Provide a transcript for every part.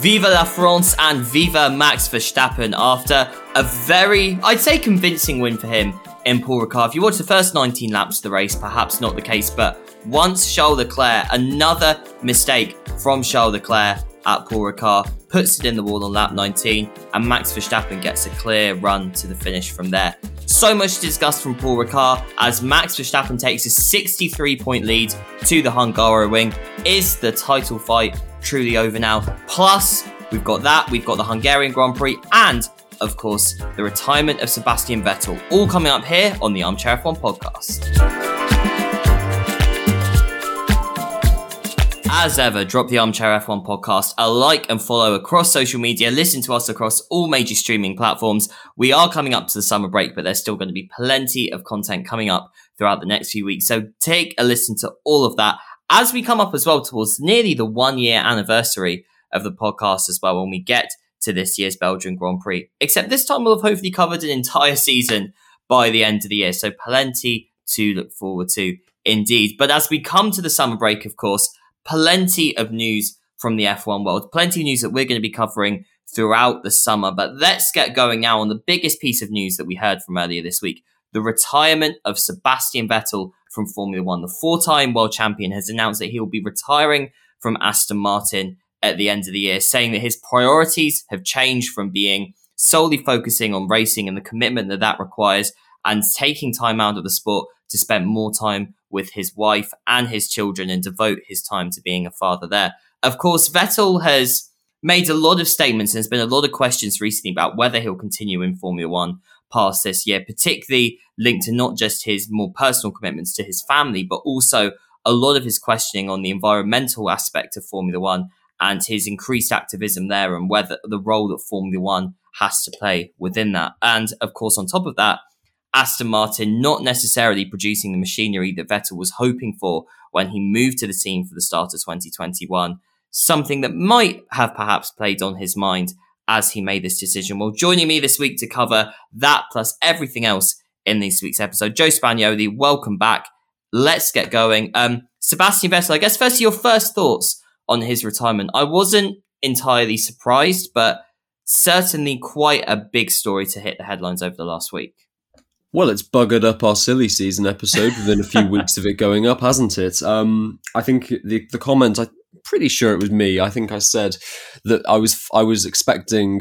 Viva la France and Viva Max Verstappen after a very, I'd say, convincing win for him in Paul Ricard. If you watch the first 19 laps of the race, perhaps not the case, but once Charles Leclerc, another mistake from Charles Leclerc at Paul Ricard, puts it in the wall on lap 19, and Max Verstappen gets a clear run to the finish from there. So much disgust from Paul Ricard as Max Verstappen takes a 63 point lead to the Hungaroring. Is the title fight truly over now? Plus, we've got that, we've got the Hungarian Grand Prix, and of course, the retirement of Sebastian Vettel. All coming up here on the Armchair F1 podcast. As ever, drop the Armchair F1 podcast a like and follow across social media. Listen to us across all major streaming platforms. We are coming up to the summer break, but there's still going to be plenty of content coming up throughout the next few weeks. So take a listen to all of that as we come up as well towards nearly the one year anniversary of the podcast as well when we get to this year's Belgian Grand Prix. Except this time we'll have hopefully covered an entire season by the end of the year. So plenty to look forward to indeed. But as we come to the summer break, of course, plenty of news from the F1 world, plenty of news that we're going to be covering throughout the summer. But let's get going now on the biggest piece of news that we heard from earlier this week the retirement of Sebastian Vettel from Formula One. The four time world champion has announced that he will be retiring from Aston Martin at the end of the year, saying that his priorities have changed from being solely focusing on racing and the commitment that that requires and taking time out of the sport to spend more time with his wife and his children and devote his time to being a father there. Of course, Vettel has made a lot of statements and there's been a lot of questions recently about whether he'll continue in Formula One past this year, particularly linked to not just his more personal commitments to his family, but also a lot of his questioning on the environmental aspect of Formula One and his increased activism there and whether the role that Formula One has to play within that. And of course, on top of that, Aston Martin not necessarily producing the machinery that Vettel was hoping for when he moved to the team for the start of 2021, something that might have perhaps played on his mind as he made this decision. Well, joining me this week to cover that plus everything else in this week's episode, Joe Spagnoli, welcome back. Let's get going. Um, Sebastian Vettel, I guess first your first thoughts on his retirement. I wasn't entirely surprised, but certainly quite a big story to hit the headlines over the last week. Well, it's buggered up our silly season episode within a few weeks of it going up, hasn't it? Um, I think the the comment, I'm pretty sure it was me. I think I said that I was I was expecting.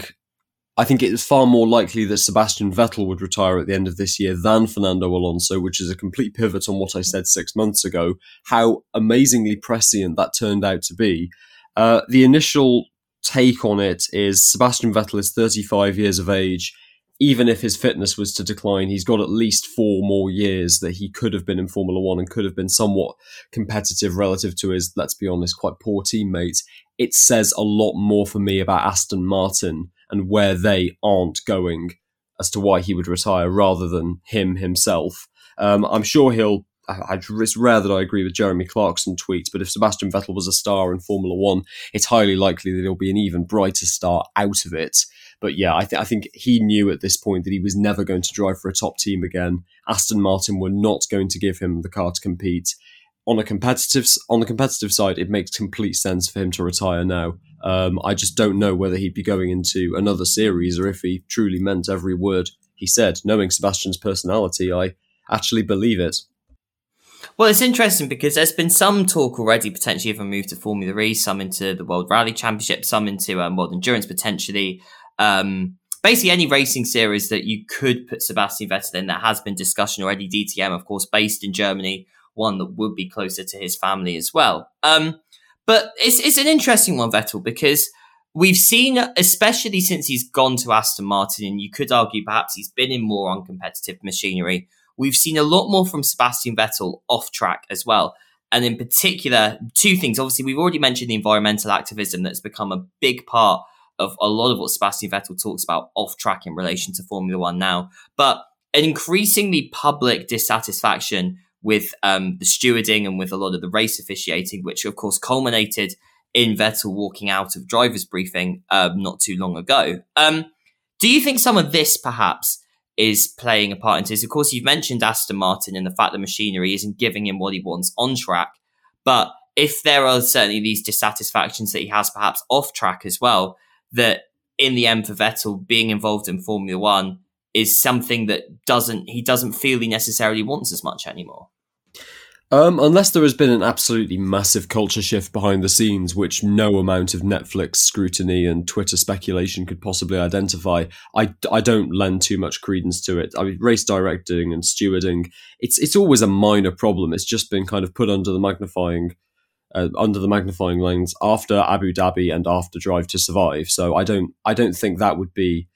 I think it is far more likely that Sebastian Vettel would retire at the end of this year than Fernando Alonso, which is a complete pivot on what I said six months ago. How amazingly prescient that turned out to be. Uh, the initial take on it is Sebastian Vettel is 35 years of age even if his fitness was to decline, he's got at least four more years that he could have been in Formula One and could have been somewhat competitive relative to his, let's be honest, quite poor teammates. It says a lot more for me about Aston Martin and where they aren't going as to why he would retire rather than him himself. Um, I'm sure he'll. It's rare that I agree with Jeremy Clarkson tweets, but if Sebastian Vettel was a star in Formula One, it's highly likely that he'll be an even brighter star out of it. But yeah, I, th- I think he knew at this point that he was never going to drive for a top team again. Aston Martin were not going to give him the car to compete. On a competitive on the competitive side, it makes complete sense for him to retire now. Um, I just don't know whether he'd be going into another series or if he truly meant every word he said. Knowing Sebastian's personality, I actually believe it. Well, it's interesting because there's been some talk already potentially of a move to Formula E, some into the World Rally Championship, some into um, World Endurance potentially um, basically any racing series that you could put Sebastian Vettel in. There has been discussion already. DTM, of course, based in Germany, one that would be closer to his family as well. Um, but it's it's an interesting one, Vettel, because we've seen, especially since he's gone to Aston Martin, and you could argue perhaps he's been in more uncompetitive machinery. We've seen a lot more from Sebastian Vettel off track as well. And in particular, two things. Obviously, we've already mentioned the environmental activism that's become a big part of a lot of what Sebastian Vettel talks about off track in relation to Formula One now, but an increasingly public dissatisfaction with um, the stewarding and with a lot of the race officiating, which of course culminated in Vettel walking out of driver's briefing um, not too long ago. Um, do you think some of this perhaps is playing a part into this? Of course, you've mentioned Aston Martin and the fact that machinery isn't giving him what he wants on track, but if there are certainly these dissatisfactions that he has perhaps off track as well, that in the end for Vettel being involved in Formula One is something that doesn't he doesn't feel he necessarily wants as much anymore. Um, unless there has been an absolutely massive culture shift behind the scenes, which no amount of Netflix scrutiny and Twitter speculation could possibly identify, I, I don't lend too much credence to it. I mean, race directing and stewarding, it's it's always a minor problem. It's just been kind of put under the magnifying uh, under the magnifying lens after Abu Dhabi and after Drive to Survive. So I don't I don't think that would be.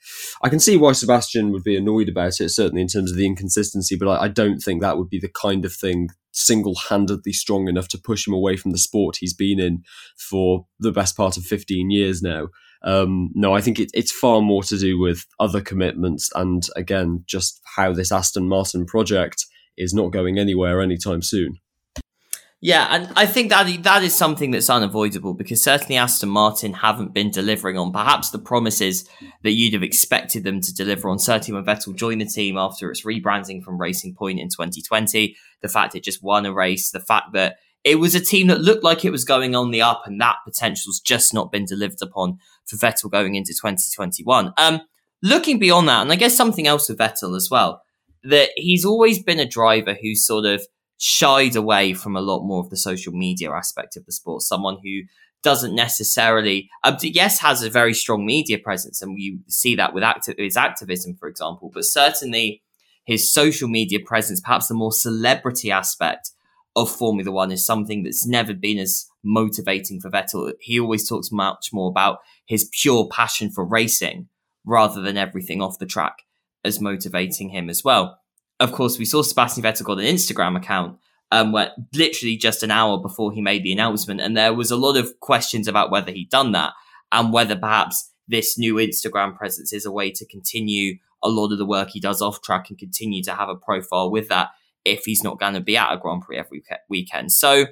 I can see why Sebastian would be annoyed about it, certainly in terms of the inconsistency, but I, I don't think that would be the kind of thing single handedly strong enough to push him away from the sport he's been in for the best part of 15 years now. Um, no, I think it, it's far more to do with other commitments and again, just how this Aston Martin project is not going anywhere anytime soon. Yeah, and I think that that is something that's unavoidable because certainly Aston Martin haven't been delivering on perhaps the promises that you'd have expected them to deliver on. Certainly when Vettel joined the team after its rebranding from Racing Point in 2020, the fact it just won a race, the fact that it was a team that looked like it was going on the up, and that potential's just not been delivered upon for Vettel going into 2021. Um, looking beyond that, and I guess something else with Vettel as well, that he's always been a driver who's sort of shied away from a lot more of the social media aspect of the sport. Someone who doesn't necessarily, um, yes, has a very strong media presence, and you see that with acti- his activism, for example, but certainly his social media presence, perhaps the more celebrity aspect of Formula One, is something that's never been as motivating for Vettel. He always talks much more about his pure passion for racing rather than everything off the track as motivating him as well of course, we saw Sebastian Vettel got an Instagram account um, where literally just an hour before he made the announcement, and there was a lot of questions about whether he'd done that and whether perhaps this new Instagram presence is a way to continue a lot of the work he does off track and continue to have a profile with that if he's not going to be at a Grand Prix every weekend. So,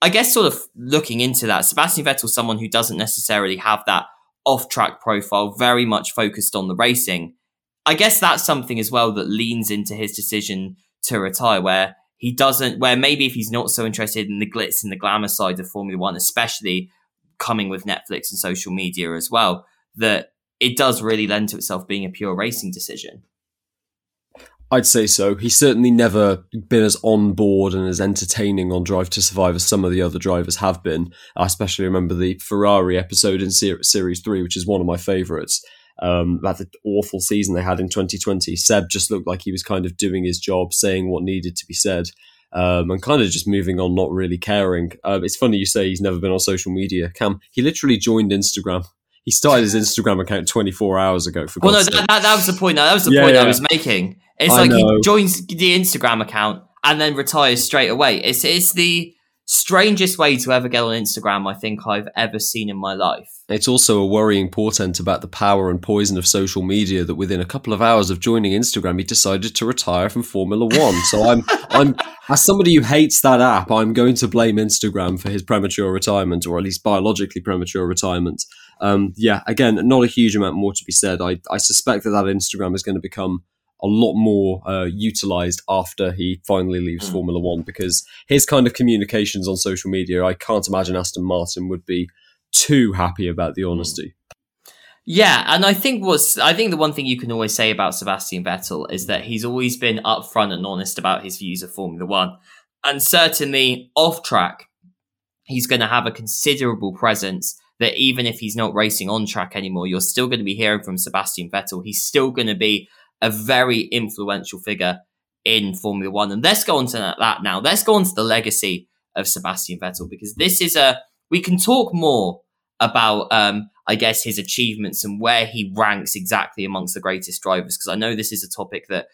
I guess sort of looking into that, Sebastian Vettel, someone who doesn't necessarily have that off track profile, very much focused on the racing. I guess that's something as well that leans into his decision to retire, where he doesn't, where maybe if he's not so interested in the glitz and the glamour side of Formula One, especially coming with Netflix and social media as well, that it does really lend to itself being a pure racing decision. I'd say so. He's certainly never been as on board and as entertaining on Drive to Survive as some of the other drivers have been. I especially remember the Ferrari episode in Series 3, which is one of my favourites um, that awful season they had in 2020. Seb just looked like he was kind of doing his job, saying what needed to be said, um, and kind of just moving on, not really caring. Uh, it's funny you say he's never been on social media. Cam, he literally joined Instagram. He started his Instagram account 24 hours ago. For well, no, that, that, that, was the point. That was the yeah, point yeah. I was making. It's I like know. he joins the Instagram account and then retires straight away. It's it's the strangest way to ever get on Instagram I think I've ever seen in my life. It's also a worrying portent about the power and poison of social media that within a couple of hours of joining Instagram he decided to retire from Formula 1. So I'm I'm as somebody who hates that app, I'm going to blame Instagram for his premature retirement or at least biologically premature retirement. Um, yeah, again, not a huge amount more to be said. I, I suspect that that Instagram is going to become a lot more uh, utilized after he finally leaves mm. Formula One because his kind of communications on social media, I can't imagine Aston Martin would be too happy about the hmm. honesty. Yeah, and I think what's I think the one thing you can always say about Sebastian Vettel is that he's always been upfront and honest about his views of Formula One, and certainly off track, he's going to have a considerable presence. That even if he's not racing on track anymore, you're still going to be hearing from Sebastian Vettel. He's still going to be a very influential figure in Formula One. And let's go on to that now. Let's go on to the legacy of Sebastian Vettel because this is a, we can talk more about, um, I guess, his achievements and where he ranks exactly amongst the greatest drivers because I know this is a topic that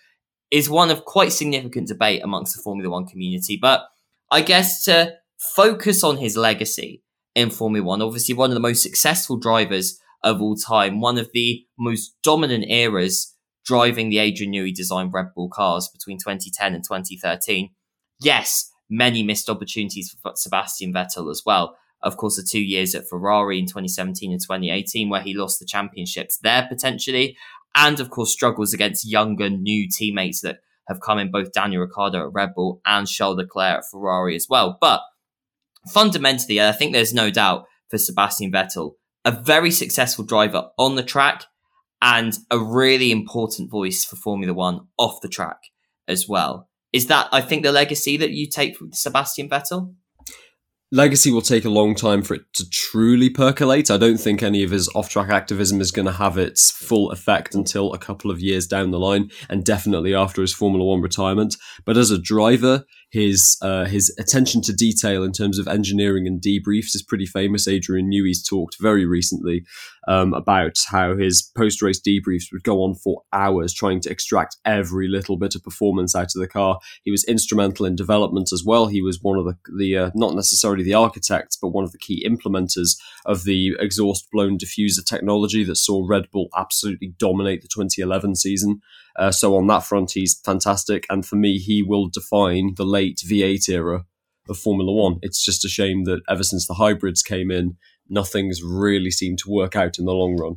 is one of quite significant debate amongst the Formula One community. But I guess to focus on his legacy in Formula One, obviously one of the most successful drivers of all time, one of the most dominant eras driving the Adrian Newey designed Red Bull cars between 2010 and 2013. Yes, many missed opportunities for Sebastian Vettel as well. Of course, the two years at Ferrari in 2017 and 2018, where he lost the championships there potentially, and of course, struggles against younger, new teammates that have come in both Daniel Ricciardo at Red Bull and Charles Leclerc at Ferrari as well. But fundamentally, I think there's no doubt for Sebastian Vettel, a very successful driver on the track and a really important voice for Formula One off the track as well. Is that, I think, the legacy that you take from Sebastian Vettel? legacy will take a long time for it to truly percolate. I don't think any of his off track activism is going to have its full effect until a couple of years down the line, and definitely after his Formula One retirement. But as a driver, his uh, his attention to detail in terms of engineering and debriefs is pretty famous. Adrian Newey's talked very recently um, about how his post race debriefs would go on for hours, trying to extract every little bit of performance out of the car. He was instrumental in development as well. He was one of the the uh, not necessarily the architects, but one of the key implementers of the exhaust blown diffuser technology that saw Red Bull absolutely dominate the 2011 season. Uh, so on that front, he's fantastic. And for me, he will define the late V8 era of Formula One. It's just a shame that ever since the hybrids came in, nothing's really seemed to work out in the long run.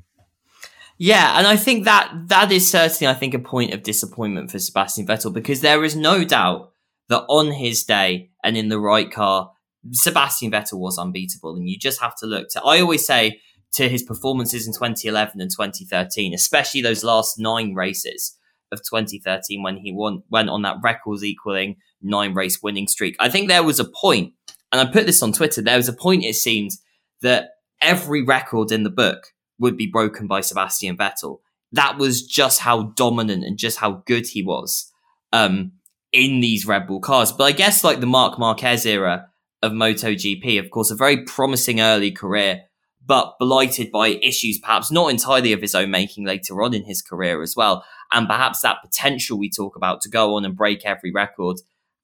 Yeah, and I think that that is certainly, I think, a point of disappointment for Sebastian Vettel because there is no doubt that on his day and in the right car, Sebastian Vettel was unbeatable. And you just have to look to, I always say to his performances in 2011 and 2013, especially those last nine races, of 2013 when he won, went on that records equaling nine race winning streak. I think there was a point, and I put this on Twitter, there was a point it seems that every record in the book would be broken by Sebastian Vettel. That was just how dominant and just how good he was um, in these Red Bull cars. But I guess like the Marc Marquez era of MotoGP, of course, a very promising early career, but blighted by issues perhaps not entirely of his own making later on in his career as well and perhaps that potential we talk about to go on and break every record.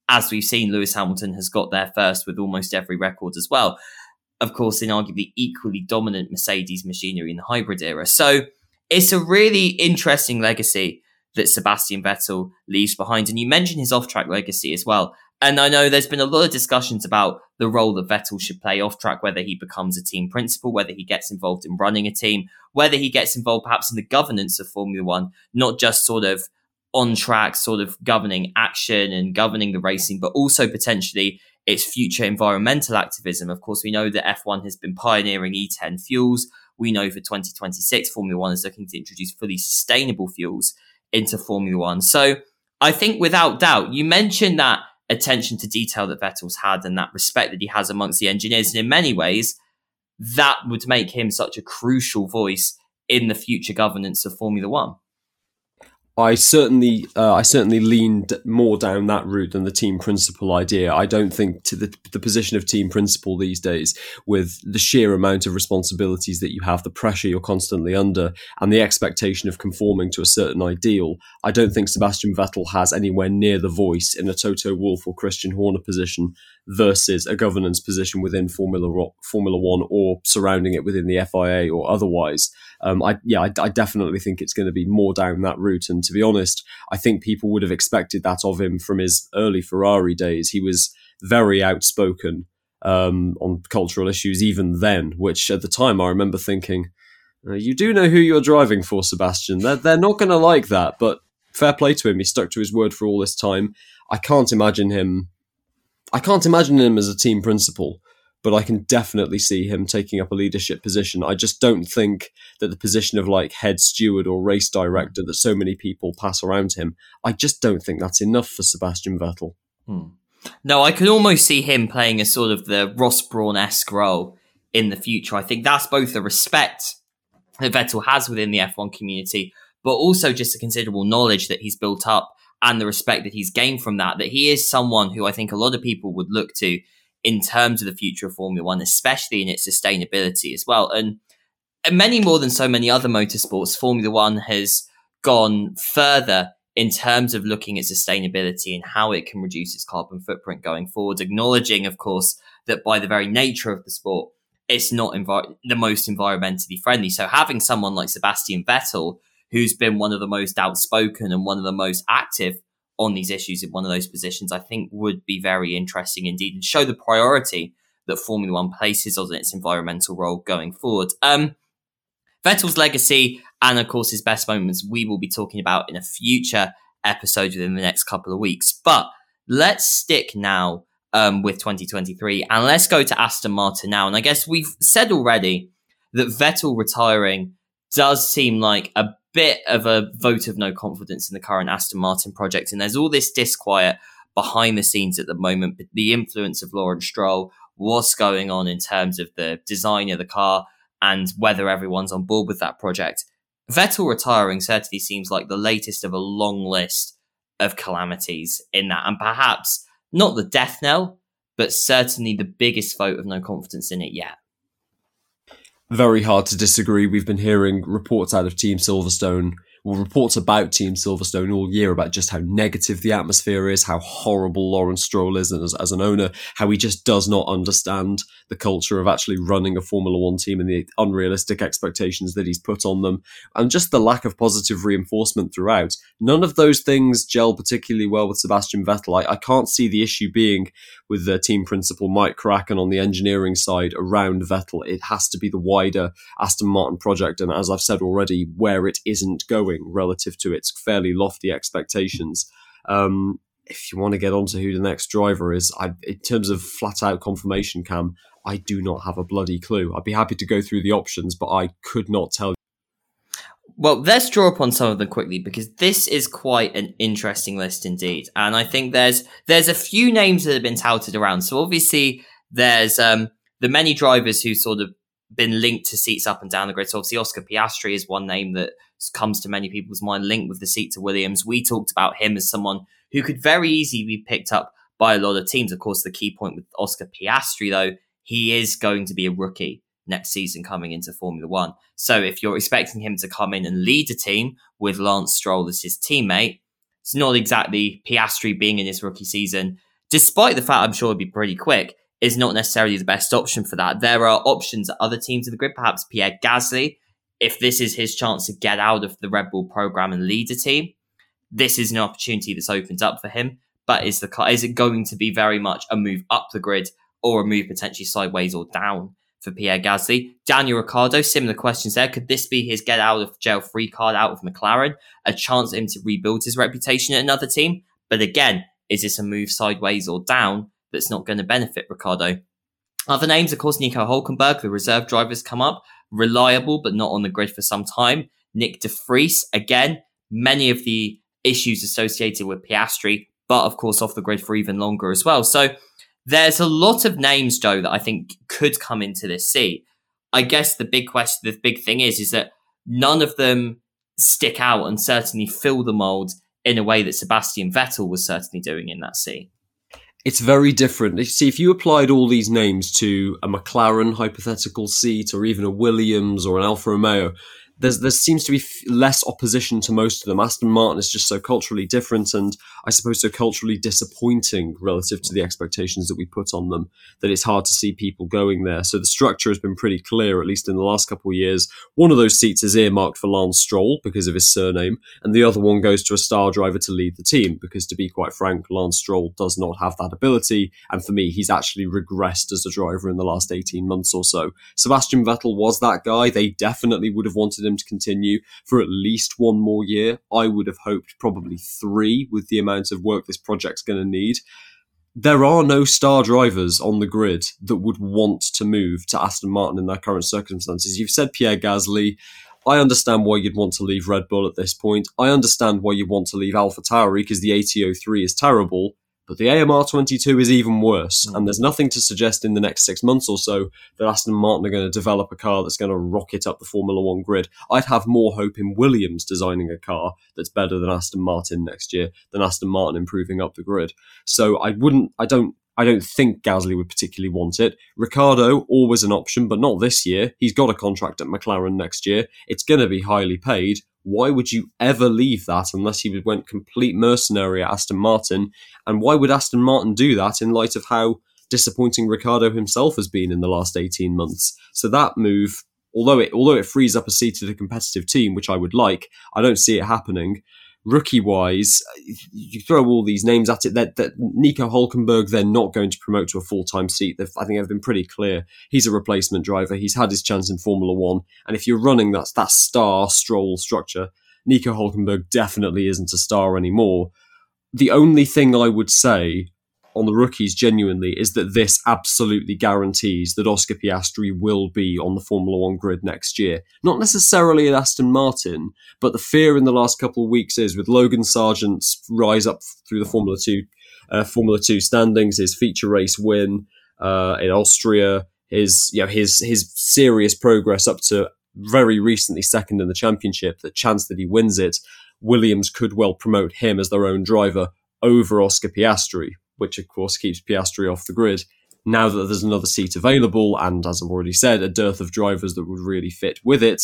As we've seen, Lewis Hamilton has got there first with almost every record as well. Of course, in arguably equally dominant Mercedes machinery in the hybrid era. So it's a really interesting legacy that Sebastian Vettel leaves behind. And you mentioned his off track legacy as well. And I know there's been a lot of discussions about the role that Vettel should play off track, whether he becomes a team principal, whether he gets involved in running a team, whether he gets involved perhaps in the governance of Formula One, not just sort of on track, sort of governing action and governing the racing, but also potentially its future environmental activism. Of course, we know that F1 has been pioneering E10 fuels. We know for 2026, Formula One is looking to introduce fully sustainable fuels into Formula One. So I think without doubt, you mentioned that attention to detail that Vettel's had and that respect that he has amongst the engineers. And in many ways, that would make him such a crucial voice in the future governance of Formula One. I certainly, uh, I certainly leaned more down that route than the team principal idea. I don't think to the the position of team principal these days, with the sheer amount of responsibilities that you have, the pressure you're constantly under, and the expectation of conforming to a certain ideal, I don't think Sebastian Vettel has anywhere near the voice in a Toto Wolff or Christian Horner position versus a governance position within Formula Formula One or surrounding it within the FIA or otherwise. Um, I yeah, I, I definitely think it's going to be more down that route. And to be honest, I think people would have expected that of him from his early Ferrari days. He was very outspoken um, on cultural issues even then, which at the time I remember thinking. Uh, you do know who you're driving for, Sebastian. They're, they're not going to like that, but fair play to him. He stuck to his word for all this time. I can't imagine him I can't imagine him as a team principal, but I can definitely see him taking up a leadership position. I just don't think that the position of like head steward or race director that so many people pass around him, I just don't think that's enough for Sebastian Vettel. Hmm. No, I could almost see him playing a sort of the Ross Brawn esque role in the future. I think that's both the respect that Vettel has within the F1 community, but also just a considerable knowledge that he's built up and the respect that he's gained from that, that he is someone who I think a lot of people would look to in terms of the future of Formula One, especially in its sustainability as well. And, and many more than so many other motorsports, Formula One has gone further in terms of looking at sustainability and how it can reduce its carbon footprint going forward, acknowledging, of course, that by the very nature of the sport, it's not the most environmentally friendly. So having someone like Sebastian Vettel, who's been one of the most outspoken and one of the most active on these issues in one of those positions, I think would be very interesting indeed and show the priority that Formula One places on its environmental role going forward. Um, Vettel's legacy and, of course, his best moments we will be talking about in a future episode within the next couple of weeks. But let's stick now um, with 2023. And let's go to Aston Martin now. And I guess we've said already that Vettel retiring does seem like a bit of a vote of no confidence in the current Aston Martin project. And there's all this disquiet behind the scenes at the moment, the influence of Lawrence Stroll, what's going on in terms of the design of the car and whether everyone's on board with that project. Vettel retiring certainly seems like the latest of a long list of calamities in that, and perhaps not the death knell, but certainly the biggest vote of no confidence in it yet. Very hard to disagree. We've been hearing reports out of Team Silverstone well, reports about Team Silverstone all year about just how negative the atmosphere is, how horrible Lawrence Stroll is as, as an owner, how he just does not understand the culture of actually running a Formula One team and the unrealistic expectations that he's put on them, and just the lack of positive reinforcement throughout. None of those things gel particularly well with Sebastian Vettel. I, I can't see the issue being with the team principal Mike Kracken on the engineering side around Vettel. It has to be the wider Aston Martin project, and as I've said already, where it isn't going relative to its fairly lofty expectations. Um, if you want to get onto who the next driver is, I, in terms of flat out confirmation, Cam, I do not have a bloody clue. I'd be happy to go through the options, but I could not tell. Well, let's draw upon some of them quickly because this is quite an interesting list indeed, and I think there's there's a few names that have been touted around. So obviously, there's um, the many drivers who sort of been linked to seats up and down the grid. So obviously, Oscar Piastri is one name that comes to many people's mind, linked with the seat to Williams. We talked about him as someone who could very easily be picked up by a lot of teams. Of course, the key point with Oscar Piastri, though, he is going to be a rookie next season coming into Formula One. So if you're expecting him to come in and lead a team with Lance Stroll as his teammate, it's not exactly Piastri being in his rookie season, despite the fact I'm sure it'd be pretty quick, is not necessarily the best option for that. There are options at other teams in the grid, perhaps Pierre Gasly, if this is his chance to get out of the Red Bull program and lead a team, this is an opportunity that's opened up for him. But is the is it going to be very much a move up the grid or a move potentially sideways or down for Pierre Gasly? Daniel Ricciardo, similar questions there. Could this be his get out of jail free card out of McLaren? A chance for him to rebuild his reputation at another team? But again, is this a move sideways or down that's not going to benefit Ricciardo? Other names, of course, Nico Hulkenberg, the reserve drivers come up reliable but not on the grid for some time. Nick de Vries, again, many of the issues associated with Piastri, but of course off the grid for even longer as well. So there's a lot of names, Joe, that I think could come into this seat. I guess the big question, the big thing is, is that none of them stick out and certainly fill the mold in a way that Sebastian Vettel was certainly doing in that seat it's very different. See, if you applied all these names to a McLaren hypothetical seat or even a Williams or an Alfa Romeo, there's, there seems to be f- less opposition to most of them. Aston Martin is just so culturally different and I suppose so culturally disappointing relative to the expectations that we put on them that it's hard to see people going there. So the structure has been pretty clear, at least in the last couple of years. One of those seats is earmarked for Lance Stroll because of his surname, and the other one goes to a star driver to lead the team because, to be quite frank, Lance Stroll does not have that ability. And for me, he's actually regressed as a driver in the last 18 months or so. Sebastian Vettel was that guy. They definitely would have wanted him to continue for at least one more year. I would have hoped probably three with the amount of work this project's going to need. There are no star drivers on the grid that would want to move to Aston Martin in their current circumstances. You've said Pierre Gasly. I understand why you'd want to leave Red Bull at this point. I understand why you want to leave AlphaTauri because the AT03 is terrible. But the AMR22 is even worse, mm. and there's nothing to suggest in the next six months or so that Aston Martin are going to develop a car that's going to rocket up the Formula One grid. I'd have more hope in Williams designing a car that's better than Aston Martin next year than Aston Martin improving up the grid. So I wouldn't, I don't I don't think Gasly would particularly want it. Ricciardo, always an option, but not this year. He's got a contract at McLaren next year. It's going to be highly paid. Why would you ever leave that unless he went complete mercenary at Aston Martin? And why would Aston Martin do that in light of how disappointing Ricciardo himself has been in the last 18 months? So that move, although it although it frees up a seat to the competitive team, which I would like, I don't see it happening rookie wise, you throw all these names at it. That, that Nico Hulkenberg, they're not going to promote to a full time seat. They've, I think they've been pretty clear. He's a replacement driver. He's had his chance in Formula One, and if you're running that that star stroll structure, Nico Hulkenberg definitely isn't a star anymore. The only thing I would say on the rookies genuinely is that this absolutely guarantees that Oscar Piastri will be on the Formula One grid next year. Not necessarily at Aston Martin, but the fear in the last couple of weeks is with Logan Sargeant's rise up through the Formula Two uh, Formula Two standings, his feature race win uh, in Austria, his you know his his serious progress up to very recently second in the championship. The chance that he wins it, Williams could well promote him as their own driver over Oscar Piastri, which of course keeps Piastri off the grid. Now that there's another seat available, and as I've already said, a dearth of drivers that would really fit with it,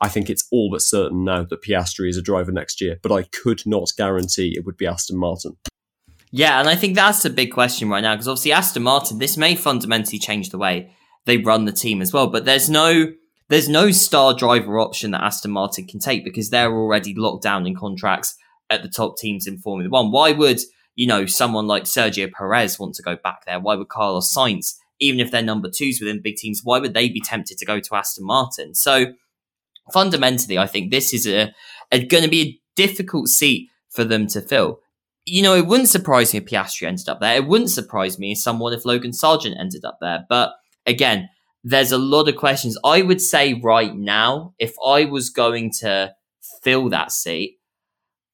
I think it's all but certain now that Piastri is a driver next year. But I could not guarantee it would be Aston Martin. Yeah, and I think that's a big question right now because obviously Aston Martin, this may fundamentally change the way they run the team as well. But there's no there's no star driver option that Aston Martin can take because they're already locked down in contracts at the top teams in Formula One. Why would you know someone like Sergio Perez want to go back there? Why would Carlos Sainz, even if they're number twos within big teams, why would they be tempted to go to Aston Martin? So fundamentally, I think this is a, a going to be a difficult seat for them to fill you know, it wouldn't surprise me if Piastri ended up there. It wouldn't surprise me someone if Logan Sargeant ended up there. But again, there's a lot of questions. I would say right now, if I was going to fill that seat,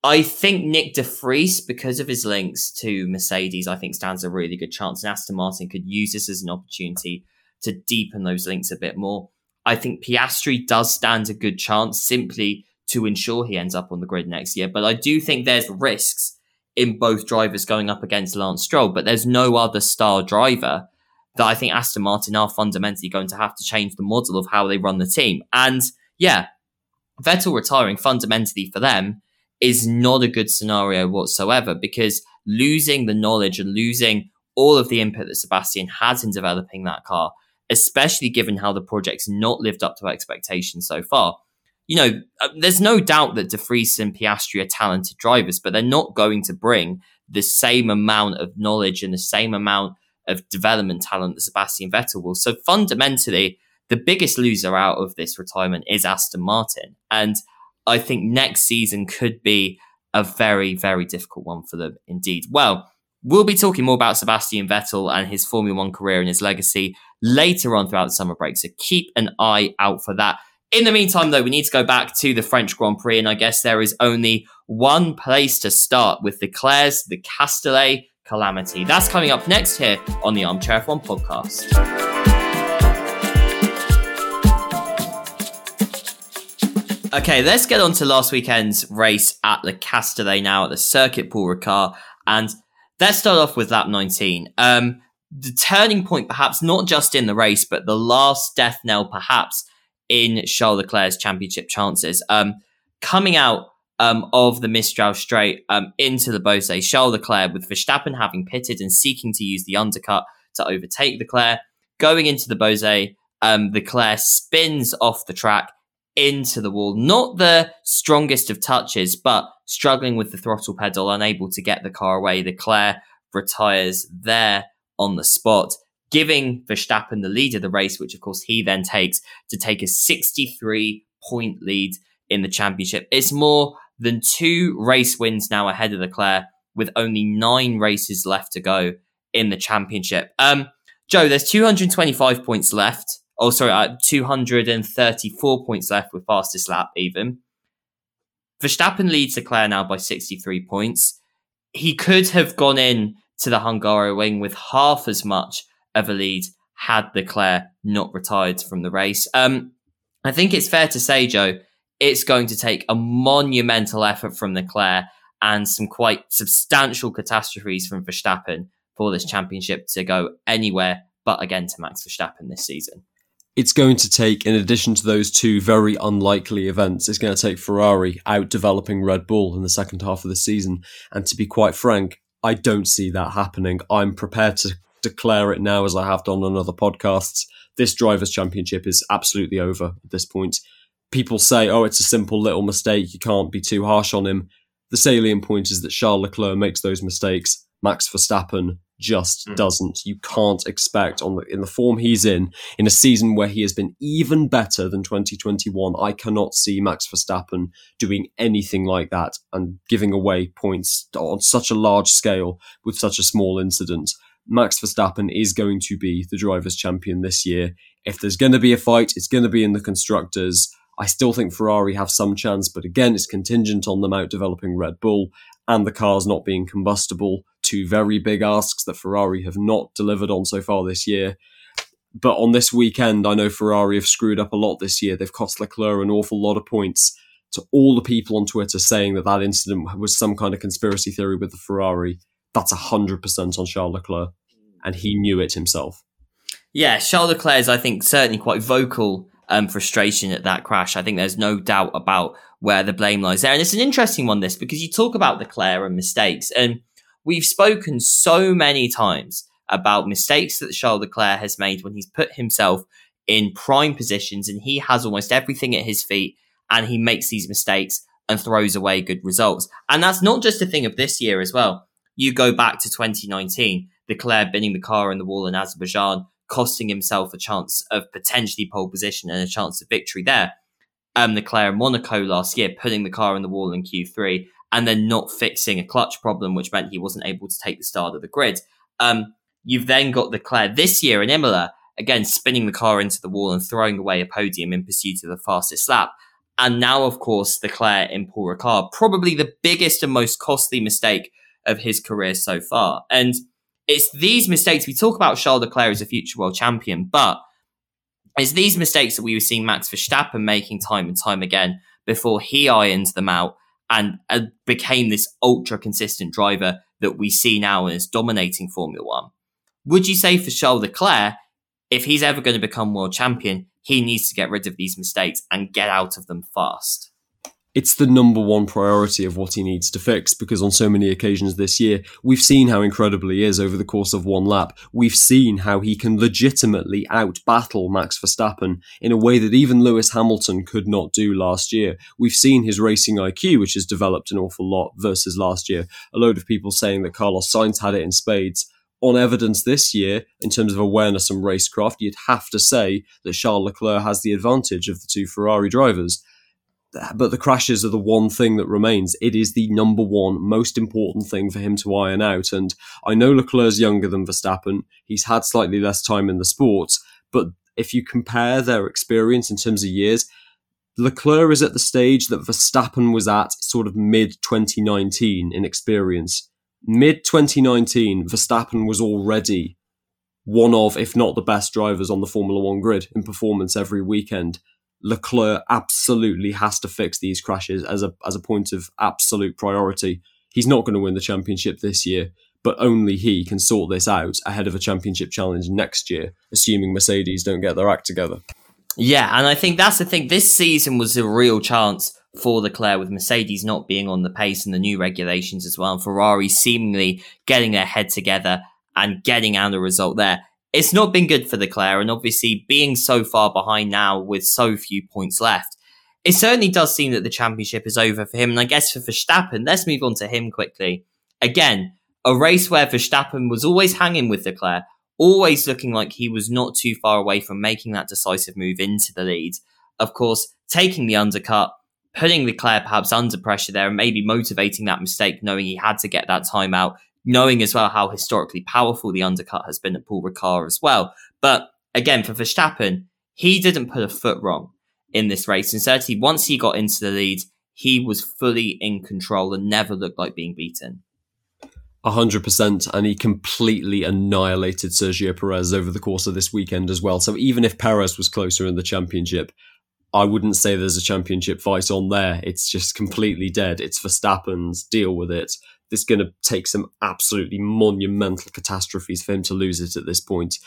I think Nick de Vries, because of his links to Mercedes, I think stands a really good chance. And Aston Martin could use this as an opportunity to deepen those links a bit more. I think Piastri does stand a good chance simply to ensure he ends up on the grid next year. But I do think there's risks in both drivers going up against Lance Stroll, but there's no other star driver that I think Aston Martin are fundamentally going to have to change the model of how they run the team. And yeah, Vettel retiring fundamentally for them is not a good scenario whatsoever because losing the knowledge and losing all of the input that Sebastian has in developing that car, especially given how the project's not lived up to expectations so far, you know, uh, there's no doubt that De Vries and Piastri are talented drivers, but they're not going to bring the same amount of knowledge and the same amount of development talent that Sebastian Vettel will. So fundamentally, the biggest loser out of this retirement is Aston Martin. And I think next season could be a very, very difficult one for them indeed. Well, we'll be talking more about Sebastian Vettel and his Formula One career and his legacy later on throughout the summer break. So keep an eye out for that. In the meantime, though, we need to go back to the French Grand Prix, and I guess there is only one place to start with Leclerc's Le Castellet calamity. That's coming up next here on the Armchair F1 podcast. Okay, let's get on to last weekend's race at Le Castellet now at the Circuit Paul Ricard. And let's start off with lap 19. Um, the turning point, perhaps not just in the race, but the last death knell, perhaps, in Charles Leclerc's championship chances. Um, coming out um, of the Mistral straight um, into the Beausset, Charles Leclerc, with Verstappen having pitted and seeking to use the undercut to overtake Leclerc, going into the Beausset, um, Leclerc spins off the track into the wall. Not the strongest of touches, but struggling with the throttle pedal, unable to get the car away. Leclerc retires there on the spot giving Verstappen the lead of the race, which of course he then takes to take a 63 point lead in the championship. It's more than two race wins now ahead of Leclerc with only nine races left to go in the championship. Um, Joe, there's 225 points left. Oh, sorry, uh, 234 points left with fastest lap even. Verstappen leads Leclerc now by 63 points. He could have gone in to the Hungaroring with half as much of a lead had Leclerc not retired from the race. Um, I think it's fair to say, Joe, it's going to take a monumental effort from Leclerc and some quite substantial catastrophes from Verstappen for this championship to go anywhere but again to Max Verstappen this season. It's going to take, in addition to those two very unlikely events, it's going to take Ferrari out developing Red Bull in the second half of the season. And to be quite frank, I don't see that happening. I'm prepared to declare it now, as I have done on other podcasts. This drivers' championship is absolutely over at this point. People say, "Oh, it's a simple little mistake. You can't be too harsh on him." The salient point is that Charles Leclerc makes those mistakes. Max Verstappen just mm. doesn't. You can't expect on the in the form he's in in a season where he has been even better than 2021. I cannot see Max Verstappen doing anything like that and giving away points on such a large scale with such a small incident. Max Verstappen is going to be the drivers' champion this year. If there's going to be a fight, it's going to be in the constructors. I still think Ferrari have some chance, but again, it's contingent on them out developing Red Bull and the cars not being combustible. Two very big asks that Ferrari have not delivered on so far this year. But on this weekend, I know Ferrari have screwed up a lot this year. They've cost Leclerc an awful lot of points. To all the people on Twitter saying that that incident was some kind of conspiracy theory with the Ferrari, that's 100% on Charles Leclerc. And he knew it himself. Yeah, Charles Leclerc is, I think, certainly quite vocal um, frustration at that crash. I think there's no doubt about where the blame lies there. And it's an interesting one, this, because you talk about Leclerc and mistakes. And we've spoken so many times about mistakes that Charles Leclerc has made when he's put himself in prime positions and he has almost everything at his feet and he makes these mistakes and throws away good results. And that's not just a thing of this year as well. You go back to 2019, Leclerc binning the car in the wall in Azerbaijan, costing himself a chance of potentially pole position and a chance of victory there. Um, Leclerc in Monaco last year, putting the car in the wall in Q3 and then not fixing a clutch problem, which meant he wasn't able to take the start of the grid. Um, you've then got the Leclerc this year in Imola, again, spinning the car into the wall and throwing away a podium in pursuit of the fastest lap. And now, of course, the Leclerc in Paul Ricard, probably the biggest and most costly mistake of his career so far. And it's these mistakes we talk about Charles Leclerc as a future world champion, but it's these mistakes that we were seeing Max Verstappen making time and time again before he ironed them out and uh, became this ultra consistent driver that we see now is dominating Formula One. Would you say for Charles Leclerc, if he's ever going to become world champion, he needs to get rid of these mistakes and get out of them fast? It's the number one priority of what he needs to fix because on so many occasions this year, we've seen how incredible he is over the course of one lap. We've seen how he can legitimately out battle Max Verstappen in a way that even Lewis Hamilton could not do last year. We've seen his racing IQ, which has developed an awful lot versus last year. A load of people saying that Carlos Sainz had it in spades on evidence this year in terms of awareness and racecraft, you'd have to say that Charles Leclerc has the advantage of the two Ferrari drivers but the crashes are the one thing that remains. It is the number one most important thing for him to iron out. And I know Leclerc's younger than Verstappen. He's had slightly less time in the sport, but if you compare their experience in terms of years, Leclerc is at the stage that Verstappen was at sort of mid 2019 in experience. Mid 2019, Verstappen was already one of, if not the best drivers on the Formula One grid in performance every weekend. Leclerc absolutely has to fix these crashes as a as a point of absolute priority. He's not going to win the championship this year, but only he can sort this out ahead of a championship challenge next year, assuming Mercedes don't get their act together. Yeah, and I think that's the thing. This season was a real chance for Leclerc with Mercedes not being on the pace and the new regulations as well, and Ferrari seemingly getting their head together and getting out a result there it's not been good for Leclerc, and obviously being so far behind now with so few points left, it certainly does seem that the championship is over for him. And I guess for Verstappen, let's move on to him quickly. Again, a race where Verstappen was always hanging with Leclerc, always looking like he was not too far away from making that decisive move into the lead. Of course, taking the undercut, putting the Leclerc perhaps under pressure there, and maybe motivating that mistake, knowing he had to get that time out knowing as well how historically powerful the undercut has been at Paul Ricard as well. But again, for Verstappen, he didn't put a foot wrong in this race. And certainly once he got into the lead, he was fully in control and never looked like being beaten. 100% and he completely annihilated Sergio Perez over the course of this weekend as well. So even if Perez was closer in the championship, I wouldn't say there's a championship fight on there. It's just completely dead. It's Verstappen's deal with it it's going to take some absolutely monumental catastrophes for him to lose it at this point.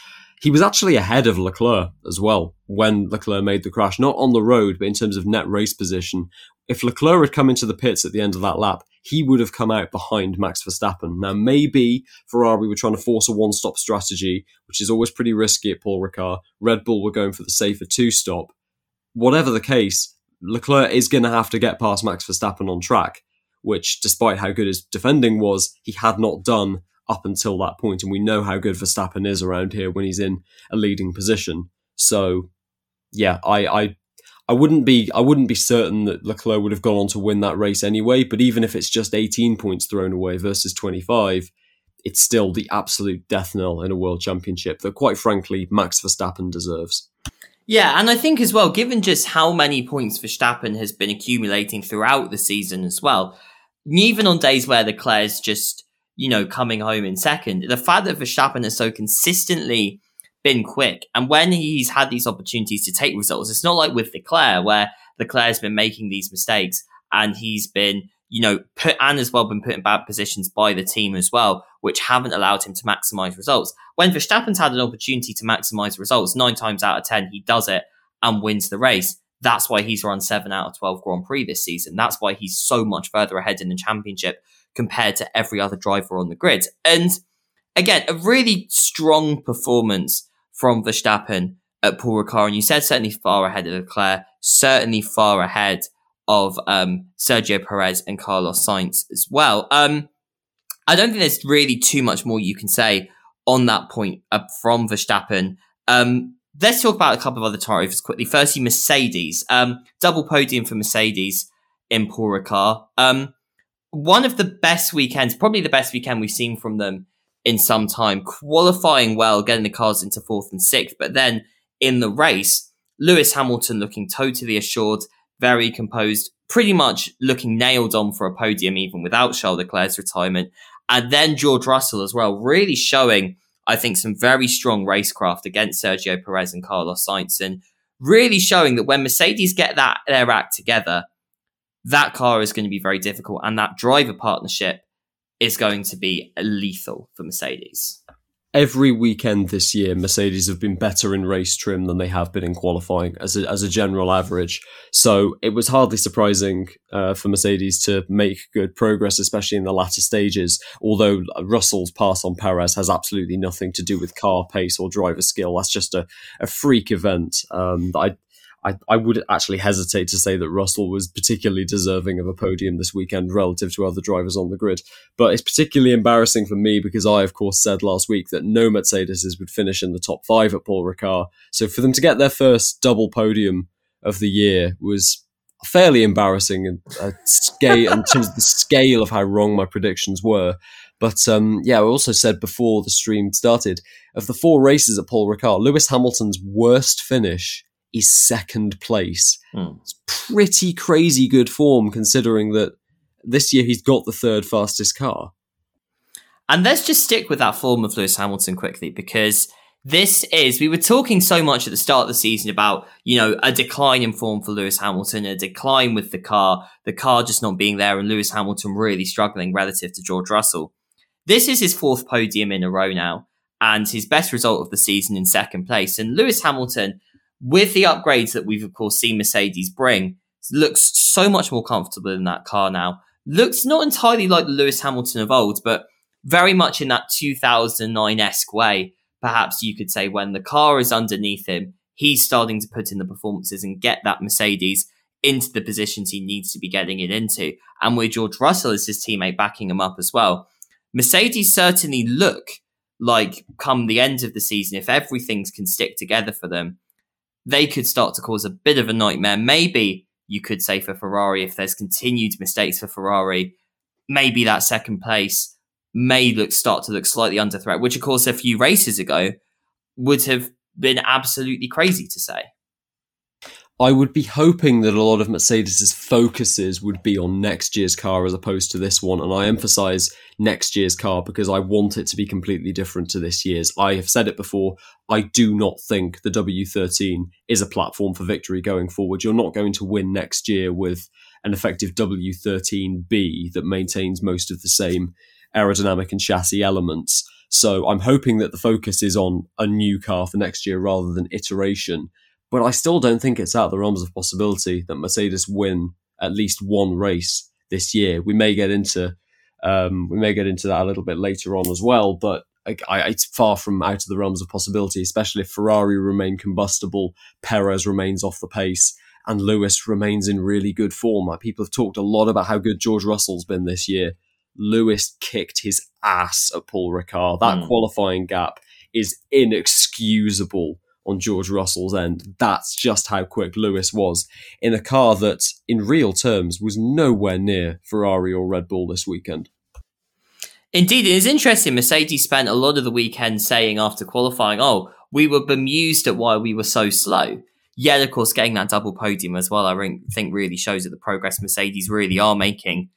He was actually ahead of Leclerc as well when Leclerc made the crash, not on the road, but in terms of net race position. If Leclerc had come into the pits at the end of that lap, he would have come out behind Max Verstappen. Now, maybe Ferrari were trying to force a one stop strategy, which is always pretty risky at Paul Ricard. Red Bull were going for the safer two stop. Whatever the case, Leclerc is going to have to get past Max Verstappen on track which, despite how good his defending was, he had not done up until that point. and we know how good Verstappen is around here when he's in a leading position. So, yeah, I, I I wouldn't be I wouldn't be certain that Leclerc would have gone on to win that race anyway. But even if it's just 18 points thrown away versus 25, it's still the absolute death knell in a world championship that, quite frankly, Max Verstappen deserves. Yeah, and I think as well, given just how many points Verstappen has been accumulating throughout the season as well, even on days where the Leclerc's just you know coming home in second, the fact that Verstappen has so consistently been quick. And when he's had these opportunities to take results, it's not like with Leclerc, where Leclerc's been making these mistakes and he's been, you know, put and as well been put in bad positions by the team as well, which haven't allowed him to maximize results. When Verstappen's had an opportunity to maximize results, nine times out of 10, he does it and wins the race. That's why he's run seven out of 12 Grand Prix this season. That's why he's so much further ahead in the championship compared to every other driver on the grid. And again, a really strong performance from Verstappen at Paul Ricard, and you said certainly far ahead of Leclerc, certainly far ahead of um, Sergio Perez and Carlos Sainz as well. Um, I don't think there's really too much more you can say on that point uh, from Verstappen. Um, let's talk about a couple of other drivers quickly. Firstly, Mercedes, um, double podium for Mercedes in Paul Ricard. Um, one of the best weekends, probably the best weekend we've seen from them in some time, qualifying well, getting the cars into fourth and sixth. But then in the race, Lewis Hamilton looking totally assured, very composed, pretty much looking nailed on for a podium, even without Charles Leclerc's retirement. And then George Russell as well, really showing, I think, some very strong racecraft against Sergio Perez and Carlos Sainz, and really showing that when Mercedes get that their act together, that car is going to be very difficult, and that driver partnership is going to be lethal for Mercedes. Every weekend this year, Mercedes have been better in race trim than they have been in qualifying as a, as a general average. So it was hardly surprising uh, for Mercedes to make good progress, especially in the latter stages. Although Russell's pass on Perez has absolutely nothing to do with car pace or driver skill. That's just a, a freak event um, that I I, I would actually hesitate to say that Russell was particularly deserving of a podium this weekend relative to other drivers on the grid. But it's particularly embarrassing for me because I, of course, said last week that no Mercedes would finish in the top five at Paul Ricard. So for them to get their first double podium of the year was fairly embarrassing in, uh, scale, in terms of the scale of how wrong my predictions were. But um, yeah, I also said before the stream started of the four races at Paul Ricard, Lewis Hamilton's worst finish is second place. Mm. It's pretty crazy good form considering that this year he's got the third fastest car. And let's just stick with that form of Lewis Hamilton quickly because this is, we were talking so much at the start of the season about, you know, a decline in form for Lewis Hamilton, a decline with the car, the car just not being there, and Lewis Hamilton really struggling relative to George Russell. This is his fourth podium in a row now, and his best result of the season in second place. And Lewis Hamilton, with the upgrades that we've of course seen Mercedes bring, looks so much more comfortable in that car now. Looks not entirely like the Lewis Hamilton of old, but very much in that 2009 esque way. Perhaps you could say when the car is underneath him, he's starting to put in the performances and get that Mercedes into the positions he needs to be getting it into. And with George Russell as his teammate backing him up as well, Mercedes certainly look like come the end of the season, if everything can stick together for them, they could start to cause a bit of a nightmare. Maybe you could say for Ferrari, if there's continued mistakes for Ferrari, maybe that second place may look start to look slightly under threat, which of course a few races ago would have been absolutely crazy to say. I would be hoping that a lot of Mercedes's focuses would be on next year's car as opposed to this one, and I emphasize next year's car because I want it to be completely different to this year's. I have said it before, I do not think the W13 is a platform for victory going forward. You're not going to win next year with an effective W13B that maintains most of the same aerodynamic and chassis elements. So I'm hoping that the focus is on a new car for next year rather than iteration but I still don't think it's out of the realms of possibility that Mercedes win at least one race this year. We may get into um, we may get into that a little bit later on as well, but I, I, it's far from out of the realms of possibility, especially if Ferrari remain combustible, Perez remains off the pace, and Lewis remains in really good form. Like people have talked a lot about how good George Russell's been this year. Lewis kicked his ass at Paul Ricard. That mm. qualifying gap is inexcusable on George Russell's end. That's just how quick Lewis was in a car that, in real terms, was nowhere near Ferrari or Red Bull this weekend. Indeed, it is interesting. Mercedes spent a lot of the weekend saying after qualifying, oh, we were bemused at why we were so slow. Yet, of course, getting that double podium as well, I think really shows that the progress Mercedes really are making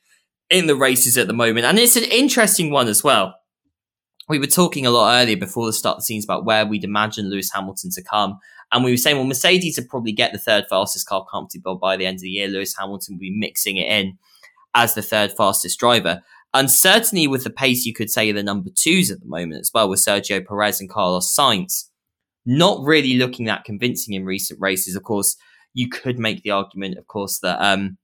in the races at the moment. And it's an interesting one as well we were talking a lot earlier before the start of the scenes about where we'd imagine Lewis Hamilton to come. And we were saying, well, Mercedes would probably get the third fastest car comfortably by the end of the year. Lewis Hamilton would be mixing it in as the third fastest driver. And certainly with the pace, you could say the number twos at the moment as well, with Sergio Perez and Carlos Sainz. Not really looking that convincing in recent races. Of course, you could make the argument, of course, that um,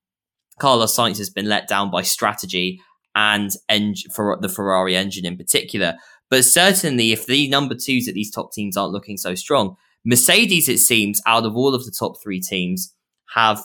Carlos Sainz has been let down by strategy and en- for the Ferrari engine in particular. But certainly, if the number twos at these top teams aren't looking so strong, Mercedes, it seems, out of all of the top three teams, have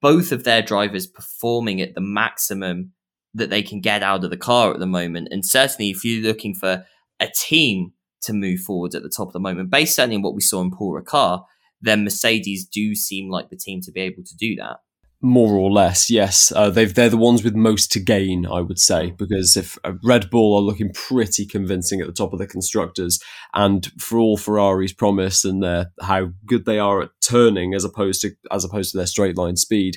both of their drivers performing at the maximum that they can get out of the car at the moment. And certainly, if you're looking for a team to move forward at the top of the moment, based certainly on what we saw in Paul Ricard, then Mercedes do seem like the team to be able to do that. More or less, yes. Uh, they've they're the ones with most to gain, I would say, because if uh, Red Bull are looking pretty convincing at the top of the constructors, and for all Ferrari's promise and their how good they are at turning as opposed to as opposed to their straight line speed,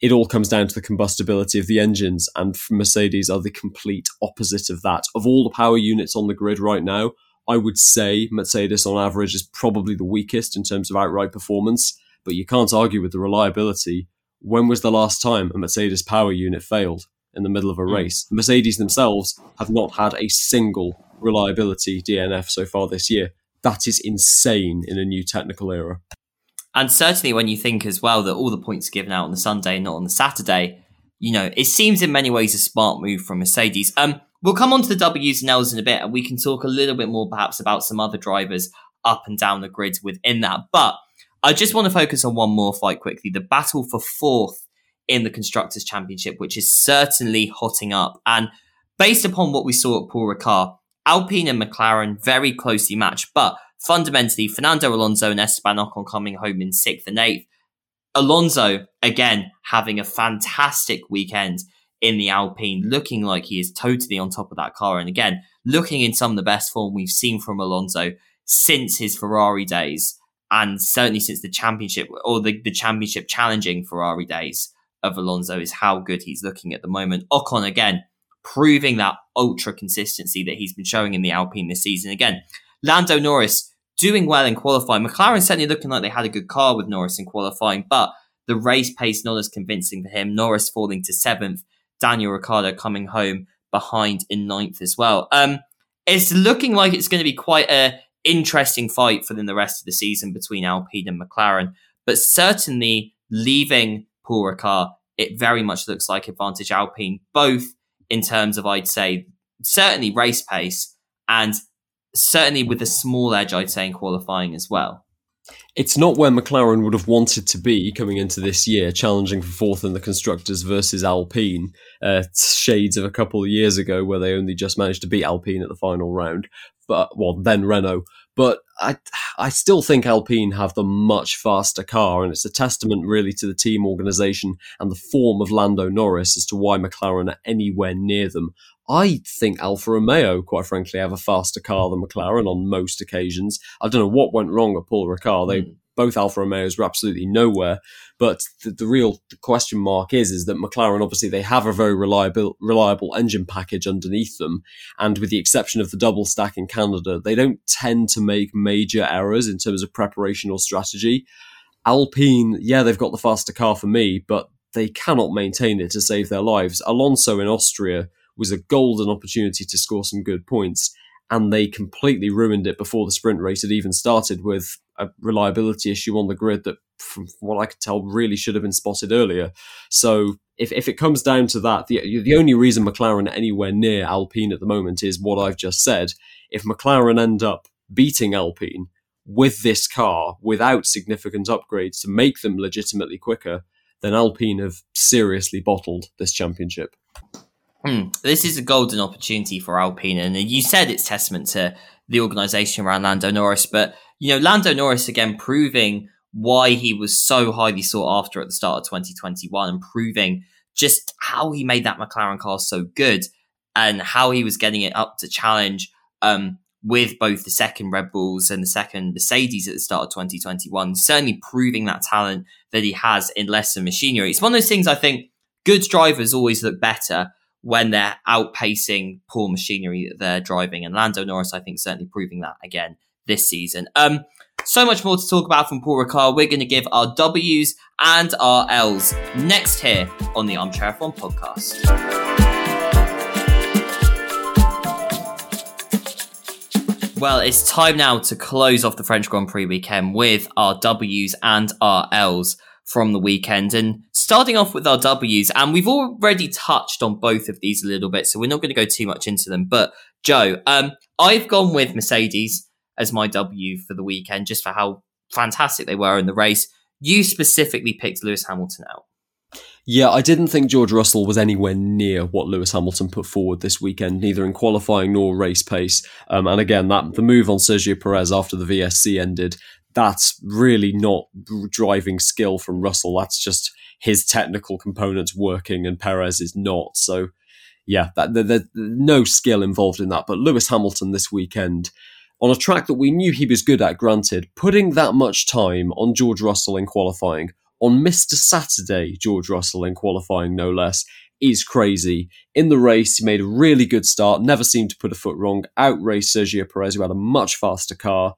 it all comes down to the combustibility of the engines, and Mercedes are the complete opposite of that. Of all the power units on the grid right now, I would say Mercedes on average is probably the weakest in terms of outright performance, but you can't argue with the reliability when was the last time a Mercedes power unit failed in the middle of a hmm. race? Mercedes themselves have not had a single reliability DNF so far this year. That is insane in a new technical era. And certainly when you think as well that all the points are given out on the Sunday, not on the Saturday, you know, it seems in many ways a smart move from Mercedes. Um, we'll come on to the W's and L's in a bit, and we can talk a little bit more perhaps about some other drivers up and down the grids within that. But I just want to focus on one more fight quickly the battle for fourth in the Constructors' Championship, which is certainly hotting up. And based upon what we saw at Paul Ricard, Alpine and McLaren very closely matched, but fundamentally, Fernando Alonso and Esteban Ocon coming home in sixth and eighth. Alonso, again, having a fantastic weekend in the Alpine, looking like he is totally on top of that car. And again, looking in some of the best form we've seen from Alonso since his Ferrari days and certainly since the championship or the, the championship challenging Ferrari days of Alonso is how good he's looking at the moment. Ocon again proving that ultra consistency that he's been showing in the Alpine this season. Again, Lando Norris doing well in qualifying. McLaren certainly looking like they had a good car with Norris in qualifying, but the race pace not as convincing for him. Norris falling to seventh, Daniel Ricciardo coming home behind in ninth as well. Um, it's looking like it's going to be quite a interesting fight for the rest of the season between Alpine and McLaren. But certainly leaving Paul Ricard, it very much looks like advantage Alpine, both in terms of, I'd say, certainly race pace and certainly with a small edge, I'd say, in qualifying as well. It's not where McLaren would have wanted to be coming into this year, challenging for fourth in the constructors versus Alpine. Uh, shades of a couple of years ago, where they only just managed to beat Alpine at the final round but well, then Renault. But I, I still think Alpine have the much faster car, and it's a testament really to the team organisation and the form of Lando Norris as to why McLaren are anywhere near them. I think Alfa Romeo, quite frankly, have a faster car than McLaren on most occasions. I don't know what went wrong at Paul Ricard. They mm both Alfa Romeos were absolutely nowhere. But the, the real question mark is is that McLaren obviously they have a very reliable reliable engine package underneath them, and with the exception of the double stack in Canada, they don't tend to make major errors in terms of preparation or strategy. Alpine, yeah, they've got the faster car for me, but they cannot maintain it to save their lives. Alonso in Austria was a golden opportunity to score some good points and they completely ruined it before the sprint race had even started with a reliability issue on the grid that, from what I could tell, really should have been spotted earlier. So if, if it comes down to that, the, the only reason McLaren are anywhere near Alpine at the moment is what I've just said. If McLaren end up beating Alpine with this car without significant upgrades to make them legitimately quicker, then Alpine have seriously bottled this championship. Mm, this is a golden opportunity for Alpine, and you said it's testament to the organisation around Lando Norris, but you know Lando Norris again proving why he was so highly sought after at the start of 2021, and proving just how he made that McLaren car so good, and how he was getting it up to challenge um, with both the second Red Bulls and the second Mercedes at the start of 2021. Certainly proving that talent that he has in lesser machinery. It's one of those things I think good drivers always look better when they're outpacing poor machinery that they're driving. And Lando Norris, I think, certainly proving that again this season. Um, so much more to talk about from Paul Ricard. We're going to give our W's and our L's next here on the Armchair F1 podcast. Well, it's time now to close off the French Grand Prix weekend with our W's and our L's from the weekend. And starting off with our W's, and we've already touched on both of these a little bit, so we're not going to go too much into them. But Joe, um, I've gone with Mercedes as my W for the weekend, just for how fantastic they were in the race. You specifically picked Lewis Hamilton out. Yeah, I didn't think George Russell was anywhere near what Lewis Hamilton put forward this weekend, neither in qualifying nor race pace. Um, and again, that the move on Sergio Perez after the VSC ended, that's really not driving skill from Russell. That's just his technical components working, and Perez is not. So, yeah, that, there's no skill involved in that. But Lewis Hamilton this weekend, on a track that we knew he was good at, granted, putting that much time on George Russell in qualifying on Mr. Saturday, George Russell in qualifying, no less, is crazy. In the race, he made a really good start, never seemed to put a foot wrong, outraced Sergio Perez, who had a much faster car,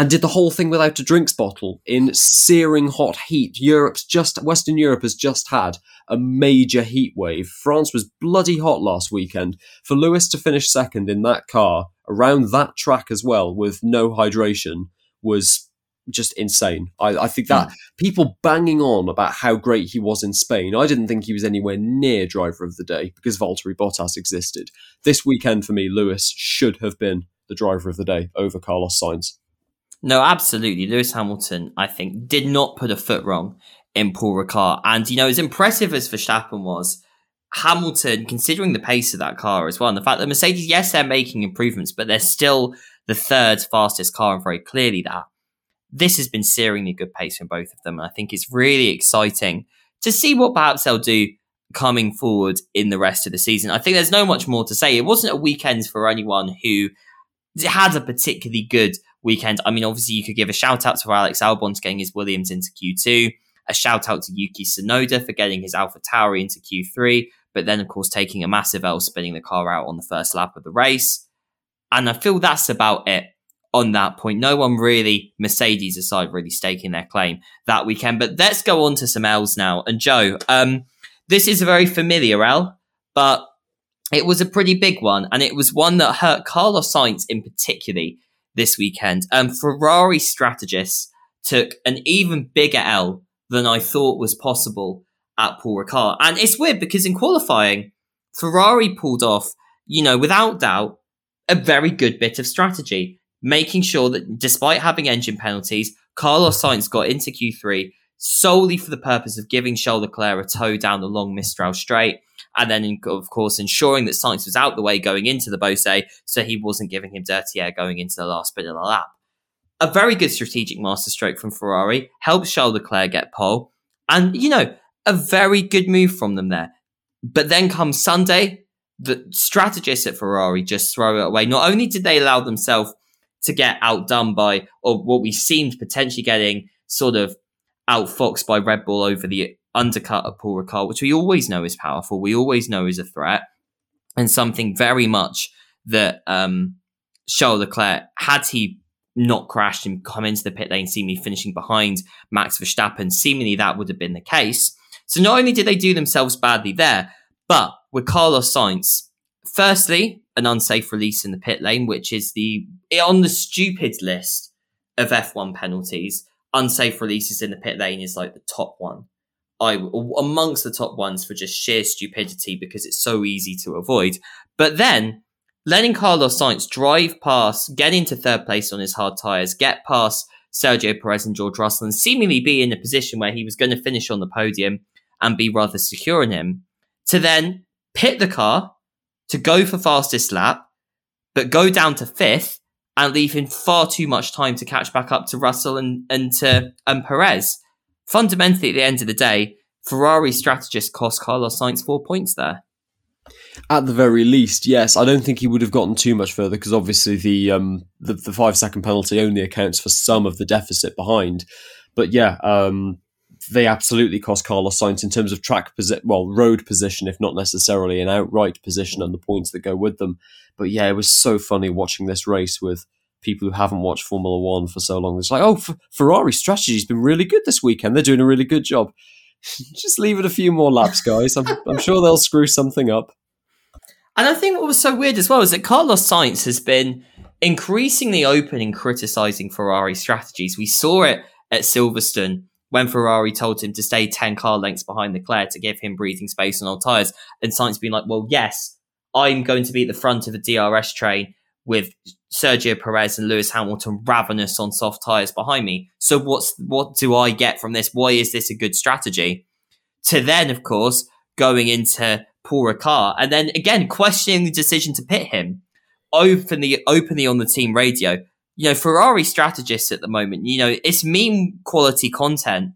and did the whole thing without a drinks bottle in searing hot heat. Europe's just, Western Europe has just had a major heat wave. France was bloody hot last weekend. For Lewis to finish second in that car, around that track as well, with no hydration, was just insane. I, I think that mm. people banging on about how great he was in Spain, I didn't think he was anywhere near driver of the day because Valtteri Bottas existed. This weekend for me, Lewis should have been the driver of the day over Carlos Sainz. No, absolutely. Lewis Hamilton, I think, did not put a foot wrong in Paul Ricard. And, you know, as impressive as Verstappen was, Hamilton, considering the pace of that car as well, and the fact that Mercedes, yes, they're making improvements, but they're still the third fastest car, and very clearly that this has been searingly good pace from both of them. And I think it's really exciting to see what perhaps they'll do coming forward in the rest of the season. I think there's no much more to say. It wasn't a weekend for anyone who had a particularly good weekend. I mean, obviously, you could give a shout out to Alex Albon for getting his Williams into Q2, a shout out to Yuki Tsunoda for getting his Alpha Tauri into Q3, but then, of course, taking a massive L, spinning the car out on the first lap of the race. And I feel that's about it on that point. No one really, Mercedes aside, really staking their claim that weekend. But let's go on to some L's now. And Joe, um, this is a very familiar L, but it was a pretty big one, and it was one that hurt Carlos Sainz in particularly this weekend. Um, Ferrari strategists took an even bigger L than I thought was possible at Paul Ricard. And it's weird because in qualifying, Ferrari pulled off, you know, without doubt, a very good bit of strategy making sure that despite having engine penalties, Carlos Sainz got into Q3 solely for the purpose of giving Charles Leclerc a tow down the long Mistral straight. And then, of course, ensuring that Sainz was out the way going into the Beausset so he wasn't giving him dirty air going into the last bit of the lap. A very good strategic masterstroke from Ferrari helps Charles Leclerc get pole. And, you know, a very good move from them there. But then comes Sunday, the strategists at Ferrari just throw it away. Not only did they allow themselves to get outdone by, or what we seemed potentially getting sort of outfoxed by Red Bull over the undercut of Paul Ricard, which we always know is powerful. We always know is a threat and something very much that um, Charles Leclerc, had he not crashed and come into the pit lane, seemingly finishing behind Max Verstappen, seemingly that would have been the case. So not only did they do themselves badly there, but with Carlos Sainz, firstly, an unsafe release in the pit lane, which is the on the stupid list of F1 penalties. Unsafe releases in the pit lane is like the top one. I amongst the top ones for just sheer stupidity because it's so easy to avoid. But then letting Carlos Sainz drive past, get into third place on his hard tires, get past Sergio Perez and George Russell, and seemingly be in a position where he was going to finish on the podium and be rather secure in him, to then pit the car to go for fastest lap, but go down to fifth and leaving far too much time to catch back up to Russell and, and to and Perez. Fundamentally, at the end of the day, Ferrari strategist cost Carlos Sainz four points there. At the very least, yes. I don't think he would have gotten too much further because obviously the, um, the the five second penalty only accounts for some of the deficit behind. But yeah, um, they absolutely cost Carlos Sainz in terms of track position, well, road position, if not necessarily an outright position and the points that go with them. But yeah, it was so funny watching this race with people who haven't watched Formula One for so long. It's like, oh, F- Ferrari strategy's been really good this weekend. They're doing a really good job. Just leave it a few more laps, guys. I'm, I'm sure they'll screw something up. And I think what was so weird as well is that Carlos Sainz has been increasingly open in criticizing Ferrari strategies. We saw it at Silverstone when Ferrari told him to stay 10 car lengths behind Leclerc to give him breathing space on old tyres. And Sainz being like, well, yes, I'm going to be at the front of a DRS train with Sergio Perez and Lewis Hamilton ravenous on soft tyres behind me. So what's what do I get from this? Why is this a good strategy? To then, of course, going into Paul Ricard and then again questioning the decision to pit him openly openly on the team radio you know, Ferrari strategists at the moment, you know, it's meme quality content,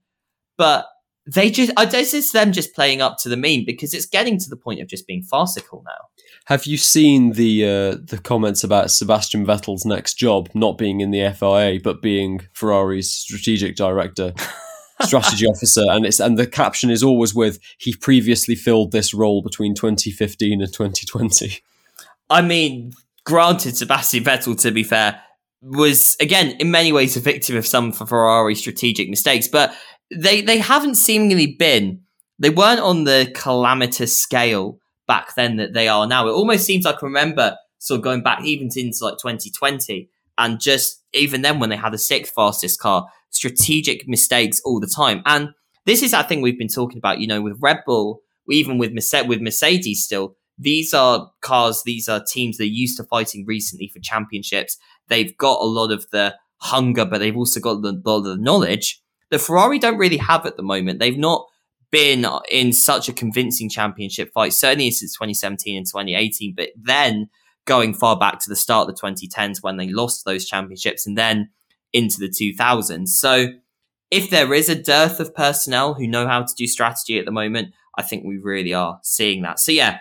but they just, I guess it's them just playing up to the meme because it's getting to the point of just being farcical now. Have you seen the uh, the comments about Sebastian Vettel's next job not being in the FIA but being Ferrari's strategic director, strategy officer, and it's and the caption is always with he previously filled this role between 2015 and 2020. I mean, granted, Sebastian Vettel, to be fair, was again in many ways a victim of some Ferrari strategic mistakes, but they they haven't seemingly been. They weren't on the calamitous scale back then that they are now. It almost seems I remember sort of going back even into like 2020 and just even then when they had the sixth fastest car, strategic mistakes all the time. And this is that thing we've been talking about, you know, with Red Bull, even with Mercedes, with Mercedes still. These are cars, these are teams that are used to fighting recently for championships. They've got a lot of the hunger, but they've also got of the knowledge that Ferrari don't really have at the moment. They've not been in such a convincing championship fight, certainly since 2017 and 2018, but then going far back to the start of the 2010s when they lost those championships and then into the 2000s. So if there is a dearth of personnel who know how to do strategy at the moment, I think we really are seeing that. So yeah,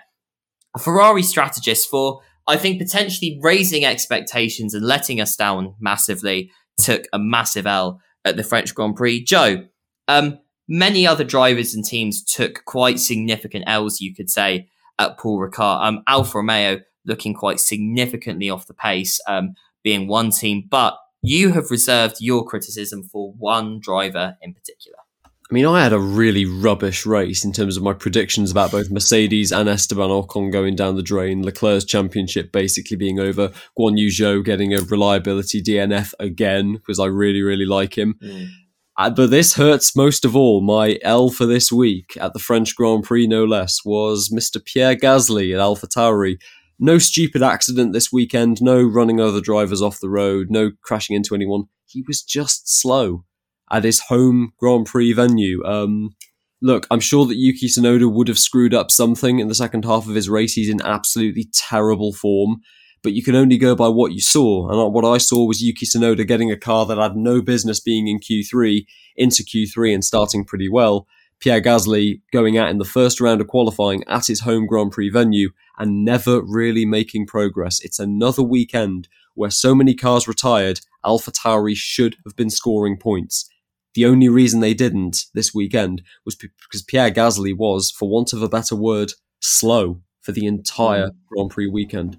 a Ferrari strategist for I think potentially raising expectations and letting us down massively took a massive L at the French Grand Prix. Joe, um, many other drivers and teams took quite significant L's, you could say, at Paul Ricard. Um, Alfa Romeo looking quite significantly off the pace, um, being one team, but you have reserved your criticism for one driver in particular. I mean, I had a really rubbish race in terms of my predictions about both Mercedes and Esteban Ocon going down the drain, Leclerc's championship basically being over, Guan Yu Zhou getting a reliability DNF again because I really, really like him. Mm. Uh, but this hurts most of all. My L for this week at the French Grand Prix, no less, was Mr. Pierre Gasly at AlphaTauri. No stupid accident this weekend, no running other drivers off the road, no crashing into anyone. He was just slow at his home Grand Prix venue. Um, look, I'm sure that Yuki Tsunoda would have screwed up something in the second half of his race. He's in absolutely terrible form, but you can only go by what you saw. And what I saw was Yuki Tsunoda getting a car that had no business being in Q3 into Q3 and starting pretty well. Pierre Gasly going out in the first round of qualifying at his home Grand Prix venue and never really making progress. It's another weekend where so many cars retired, Alpha Tauri should have been scoring points. The only reason they didn't this weekend was because Pierre Gasly was, for want of a better word, slow for the entire mm. Grand Prix weekend.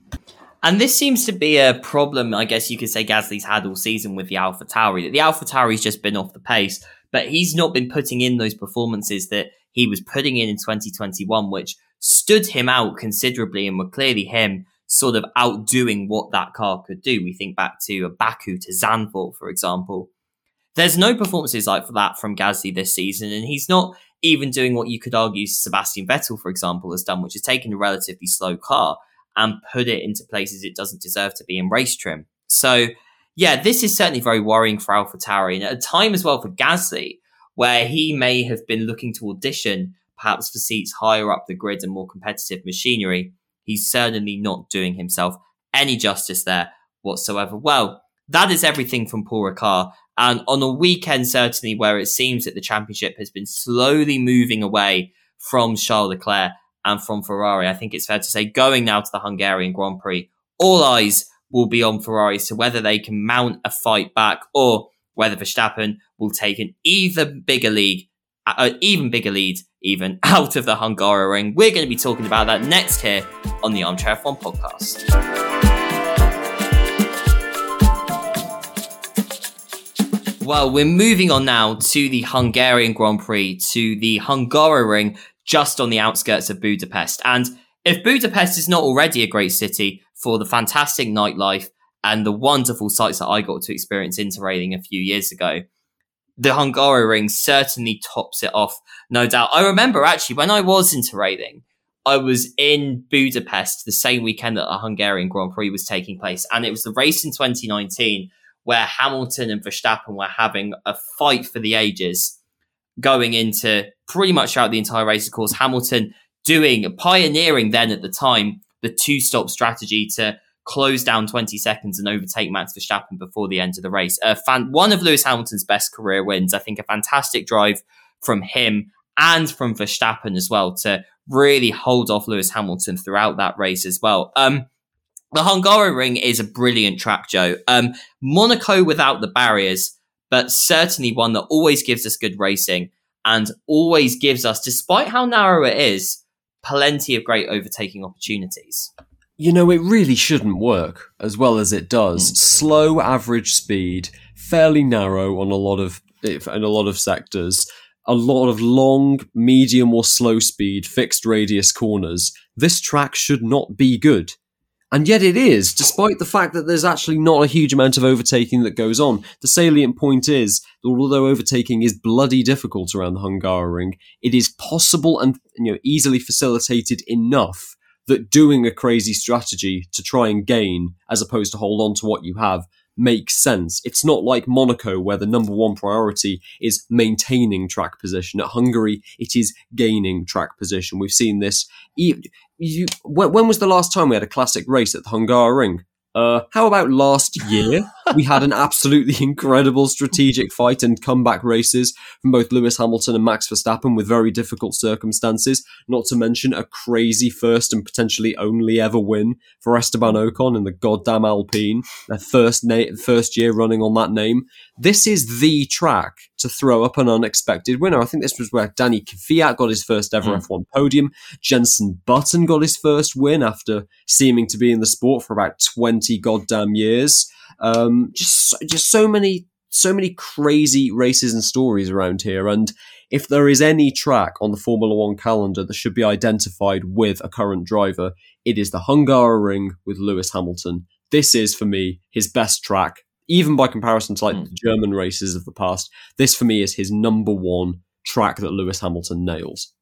And this seems to be a problem, I guess you could say Gasly's had all season with the Alpha Tauri. The Alpha Tauri's just been off the pace, but he's not been putting in those performances that he was putting in in 2021, which stood him out considerably and were clearly him sort of outdoing what that car could do. We think back to a Baku to Zandvoort, for example. There's no performances like that from Gasly this season, and he's not even doing what you could argue Sebastian Vettel, for example, has done, which is taking a relatively slow car and put it into places it doesn't deserve to be in race trim. So, yeah, this is certainly very worrying for AlphaTauri, and at a time as well for Gasly, where he may have been looking to audition perhaps for seats higher up the grid and more competitive machinery, he's certainly not doing himself any justice there whatsoever. Well, that is everything from Paul Ricard. And on a weekend, certainly where it seems that the championship has been slowly moving away from Charles Leclerc and from Ferrari, I think it's fair to say going now to the Hungarian Grand Prix, all eyes will be on Ferrari to whether they can mount a fight back or whether Verstappen will take an even bigger lead, an uh, even bigger lead, even out of the Hungaroring. We're going to be talking about that next here on the Armchair F1 podcast. Well, we're moving on now to the Hungarian Grand Prix, to the Hungaroring, just on the outskirts of Budapest. And if Budapest is not already a great city for the fantastic nightlife and the wonderful sights that I got to experience interrailing a few years ago, the Hungaroring certainly tops it off, no doubt. I remember actually when I was interrailing, I was in Budapest the same weekend that the Hungarian Grand Prix was taking place, and it was the race in 2019 where Hamilton and Verstappen were having a fight for the ages going into pretty much throughout the entire race. Of course, Hamilton doing, pioneering then at the time, the two stop strategy to close down 20 seconds and overtake Max Verstappen before the end of the race. Uh, fan, one of Lewis Hamilton's best career wins. I think a fantastic drive from him and from Verstappen as well to really hold off Lewis Hamilton throughout that race as well. Um, the Hungaroring is a brilliant track, Joe. Um, Monaco without the barriers, but certainly one that always gives us good racing and always gives us, despite how narrow it is, plenty of great overtaking opportunities. You know, it really shouldn't work as well as it does. Mm. Slow average speed, fairly narrow on a lot of in a lot of sectors, a lot of long, medium or slow speed fixed radius corners. This track should not be good. And yet it is, despite the fact that there's actually not a huge amount of overtaking that goes on. The salient point is that although overtaking is bloody difficult around the Hungaroring, it is possible and you know easily facilitated enough that doing a crazy strategy to try and gain, as opposed to hold on to what you have, makes sense. It's not like Monaco, where the number one priority is maintaining track position. At Hungary, it is gaining track position. We've seen this. You, when was the last time we had a classic race at the Hungaroring? Uh, how about last year? We had an absolutely incredible strategic fight and comeback races from both Lewis Hamilton and Max Verstappen with very difficult circumstances, not to mention a crazy first and potentially only ever win for Esteban Ocon in the goddamn Alpine, their first, na- first year running on that name. This is the track to throw up an unexpected winner. I think this was where Danny Kvyat got his first ever mm. F1 podium. Jenson Button got his first win after seeming to be in the sport for about 20 goddamn years. Um, just just so many so many crazy races and stories around here. And if there is any track on the Formula One calendar that should be identified with a current driver, it is the Hungaroring with Lewis Hamilton. This is for me his best track, even by comparison to like mm. the German races of the past. This for me is his number one track that Lewis Hamilton nails.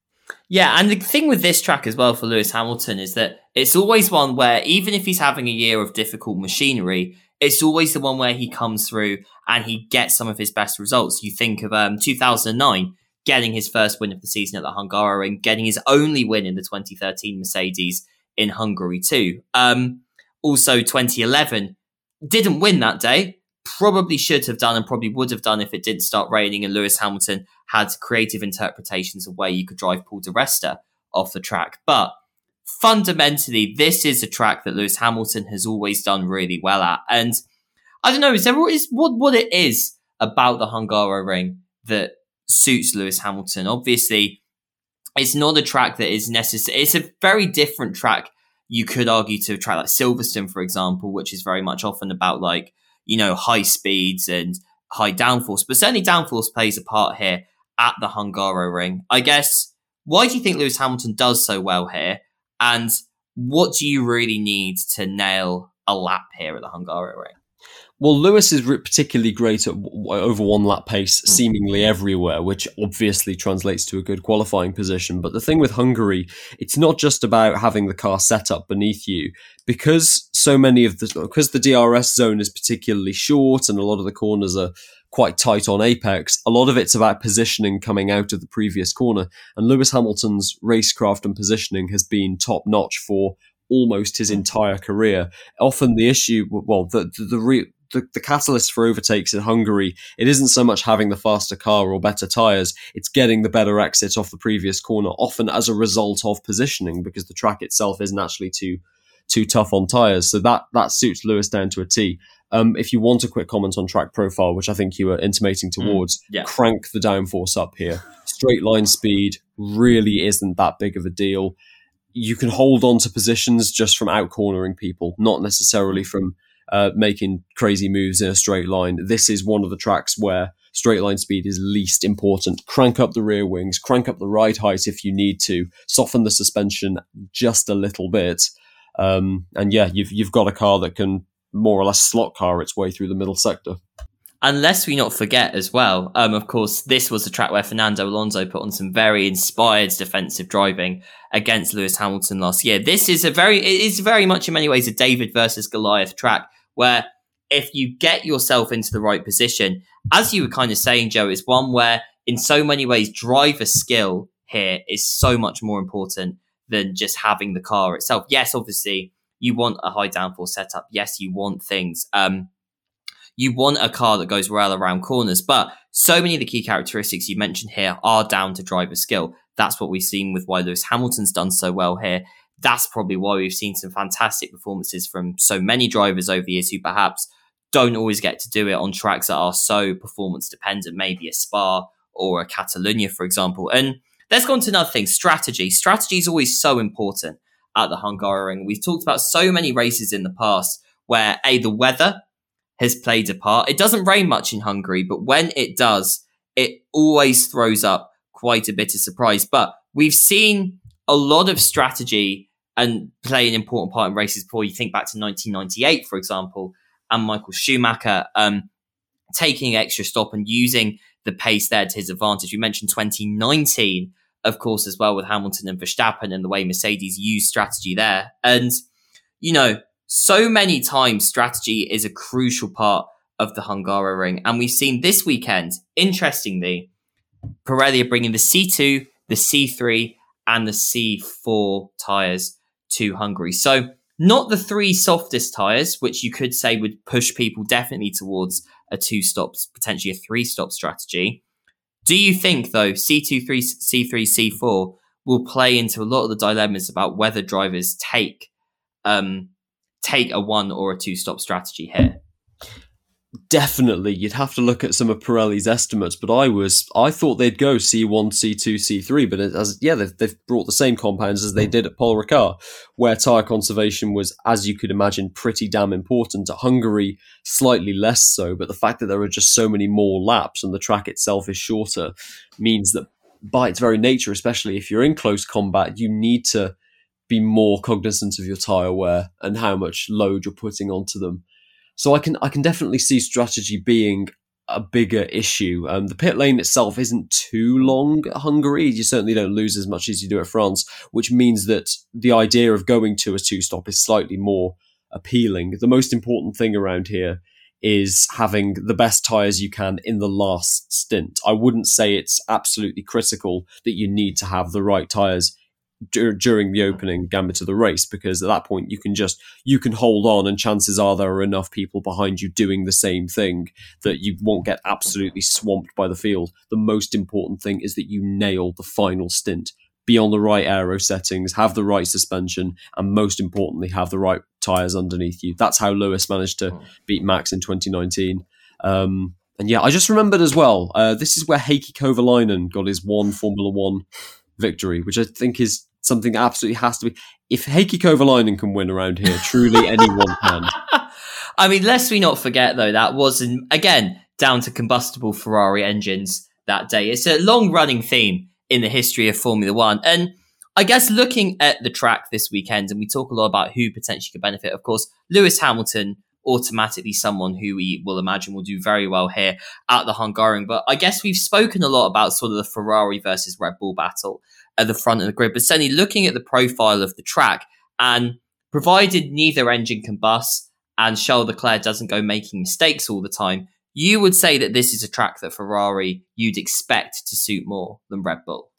Yeah, and the thing with this track as well for Lewis Hamilton is that it's always one where even if he's having a year of difficult machinery, it's always the one where he comes through and he gets some of his best results. You think of um, 2009 getting his first win of the season at the Hungaroring, getting his only win in the 2013 Mercedes in Hungary too. Um, also 2011 didn't win that day. Probably should have done and probably would have done if it didn't start raining and Lewis Hamilton had creative interpretations of where you could drive Paul di Resta off the track. But fundamentally, this is a track that Lewis Hamilton has always done really well at. And I don't know, is there is what what it is about the Hungaroring that suits Lewis Hamilton? Obviously, it's not a track that is necessary. It's a very different track. You could argue to a track like Silverstone, for example, which is very much often about like you know high speeds and high downforce. But certainly, downforce plays a part here at the Hungaroring. I guess why do you think Lewis Hamilton does so well here? And what do you really need to nail a lap here at the Hungaroring? Well, Lewis is particularly great at over one lap pace, hmm. seemingly everywhere, which obviously translates to a good qualifying position. But the thing with Hungary, it's not just about having the car set up beneath you, because so many of the because the DRS zone is particularly short and a lot of the corners are quite tight on apex. A lot of it's about positioning coming out of the previous corner. And Lewis Hamilton's racecraft and positioning has been top notch for almost his entire career. Often the issue, well, the the, the, the, the catalyst for overtakes in Hungary, it isn't so much having the faster car or better tyres, it's getting the better exit off the previous corner, often as a result of positioning, because the track itself isn't actually too too tough on tyres. So that that suits Lewis down to a T. Um, if you want a quick comment on track profile, which I think you were intimating mm, towards, mm, yeah. crank the downforce up here. Straight line speed really isn't that big of a deal. You can hold on to positions just from out cornering people, not necessarily from uh, making crazy moves in a straight line. This is one of the tracks where straight line speed is least important. Crank up the rear wings, crank up the ride height if you need to, soften the suspension just a little bit. Um, and yeah, you've you've got a car that can more or less slot car its way through the middle sector. Unless we not forget as well, um, of course, this was the track where Fernando Alonso put on some very inspired defensive driving against Lewis Hamilton last year. This is a very, it is very much in many ways a David versus Goliath track where if you get yourself into the right position, as you were kind of saying, Joe, is one where in so many ways driver skill here is so much more important than just having the car itself. Yes, obviously you want a high downforce setup. Yes, you want things. Um, you want a car that goes well around corners, but so many of the key characteristics you mentioned here are down to driver skill. That's what we've seen with why Lewis Hamilton's done so well here. That's probably why we've seen some fantastic performances from so many drivers over the years who perhaps don't always get to do it on tracks that are so performance dependent, maybe a Spa or a Catalonia, for example. And let's go on to another thing strategy. Strategy is always so important at the Hungaroring. We've talked about so many races in the past where A, the weather has played a part. It doesn't rain much in Hungary, but when it does, it always throws up quite a bit of surprise. But we've seen a lot of strategy and play an important part in races before. You think back to 1998, for example, and Michael Schumacher um, taking extra stop and using the pace there to his advantage. We mentioned 2019 of course, as well with Hamilton and Verstappen and the way Mercedes use strategy there. And, you know, so many times strategy is a crucial part of the Hungaroring. And we've seen this weekend, interestingly, Pirelli are bringing the C2, the C3, and the C4 tyres to Hungary. So, not the three softest tyres, which you could say would push people definitely towards a two stops, potentially a three stop strategy, do you think though C2, 3, C3, C4 will play into a lot of the dilemmas about whether drivers take um, take a one or a two stop strategy here? Definitely you'd have to look at some of Pirelli's estimates, but I was I thought they'd go C1, C2, C3, but as yeah, they've, they've brought the same compounds as they hmm. did at Paul Ricard, where tyre conservation was, as you could imagine, pretty damn important. At Hungary, slightly less so, but the fact that there are just so many more laps and the track itself is shorter means that by its very nature, especially if you're in close combat, you need to be more cognizant of your tyre wear and how much load you're putting onto them. So I can I can definitely see strategy being a bigger issue. Um, the pit lane itself isn't too long at Hungary. You certainly don't lose as much as you do at France, which means that the idea of going to a two stop is slightly more appealing. The most important thing around here is having the best tyres you can in the last stint. I wouldn't say it's absolutely critical that you need to have the right tyres dur- during the opening gambit of the race because at that point you can just you can hold on and chances are there are enough people behind you doing the same thing that you won't get absolutely swamped by the field. The most important thing is that you nail the final stint. Be on the right aero settings have the right suspension and most importantly have the right tires underneath you. That's how lewis managed to beat max in 2019 um, and yeah, I just remembered as well. Uh, this is where Heikki Kovalainen got his one Formula One victory, which I think is something that absolutely has to be. If Heikki Kovalainen can win around here, truly anyone can. I mean, lest we not forget though, that was again down to combustible Ferrari engines that day. It's a long running theme in the history of Formula One. And I guess looking at the track this weekend, and we talk a lot about who potentially could benefit, of course, Lewis Hamilton, automatically someone who we will imagine will do very well here at the Hungarian. But I guess we've spoken a lot about sort of the Ferrari versus Red Bull battle at the front of the grid. But certainly looking at the profile of the track and provided neither engine can bust and Charles Leclerc doesn't go making mistakes all the time, you would say that this is a track that Ferrari you'd expect to suit more than Red Bull.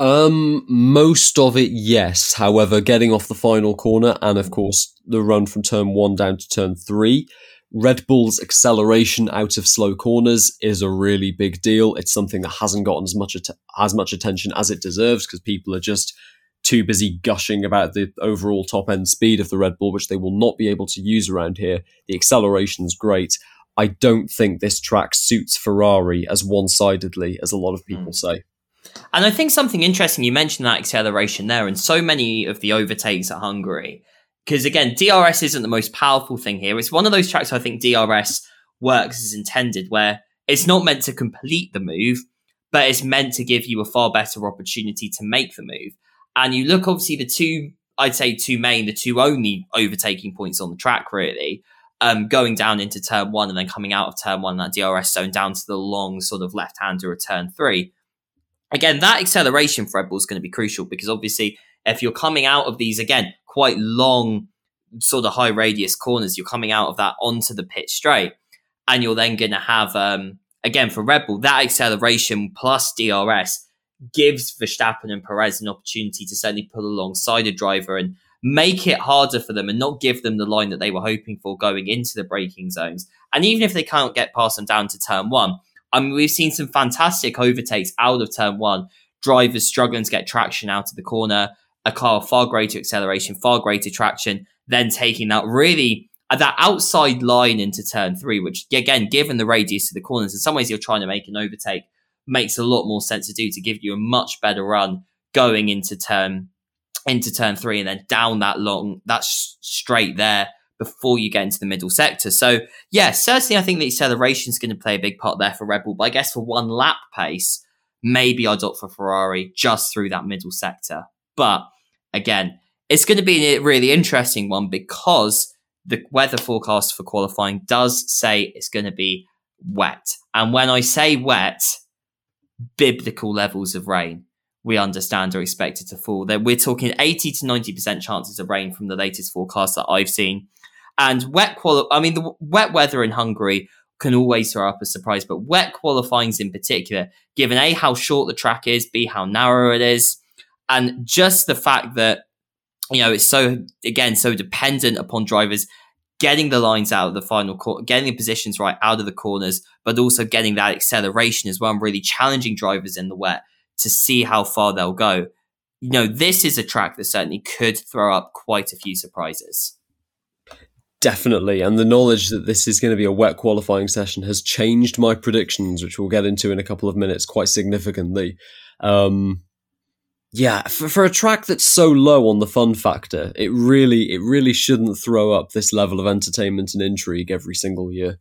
Um, most of it, yes. However, getting off the final corner and of course the run from turn one down to turn three, Red Bull's acceleration out of slow corners is a really big deal. It's something that hasn't gotten as much att- as much attention as it deserves because people are just too busy gushing about the overall top end speed of the Red Bull, which they will not be able to use around here. The acceleration's great. I don't think this track suits Ferrari as one sidedly as a lot of people mm. say. And I think something interesting, you mentioned that acceleration there, and so many of the overtakes at Hungary. Because again, DRS isn't the most powerful thing here. It's one of those tracks I think DRS works as intended, where it's not meant to complete the move, but it's meant to give you a far better opportunity to make the move. And you look, obviously, the two, I'd say, two main, the two only overtaking points on the track, really, um, going down into turn one and then coming out of turn one, that DRS zone down to the long sort of left hander of turn three again, that acceleration for Red Bull is going to be crucial because obviously, if you're coming out of these again quite long, sort of high radius corners, you're coming out of that onto the pit straight, and you're then going to have um, again for Red Bull that acceleration plus DRS gives Verstappen and Perez an opportunity to certainly pull alongside a driver and make it harder for them and not give them the line that they were hoping for going into the braking zones. And even if they can't get past them down to turn one, I mean, we've seen some fantastic overtakes out of turn one. Drivers struggling to get traction out of the corner. A car far greater acceleration, far greater traction. Then taking that really uh, that outside line into turn three, which again, given the radius to the corners, in some ways you're trying to make an overtake, makes a lot more sense to do to give you a much better run going into turn into turn three and then down that long that sh- straight there before you get into the middle sector. So yeah, certainly I think the acceleration is going to play a big part there for Red Bull. But I guess for one lap pace, maybe I'd opt for Ferrari just through that middle sector. But again, it's going to be a really interesting one because the weather forecast for qualifying does say it's going to be wet. And when I say wet, biblical levels of rain we understand are expected to fall. That we're talking 80 to 90% chances of rain from the latest forecast that I've seen. And wet quali- I mean, the wet weather in Hungary can always throw up a surprise, but wet qualifyings in particular, given A, how short the track is, B, how narrow it is, and just the fact that, you know, it's so, again, so dependent upon drivers getting the lines out of the final corner, getting the positions right out of the corners, but also getting that acceleration as well, and really challenging drivers in the wet to see how far they'll go. You know, this is a track that certainly could throw up quite a few surprises. Definitely. And the knowledge that this is going to be a wet qualifying session has changed my predictions, which we'll get into in a couple of minutes quite significantly. Um, yeah, for, for a track that's so low on the fun factor, it really, it really shouldn't throw up this level of entertainment and intrigue every single year.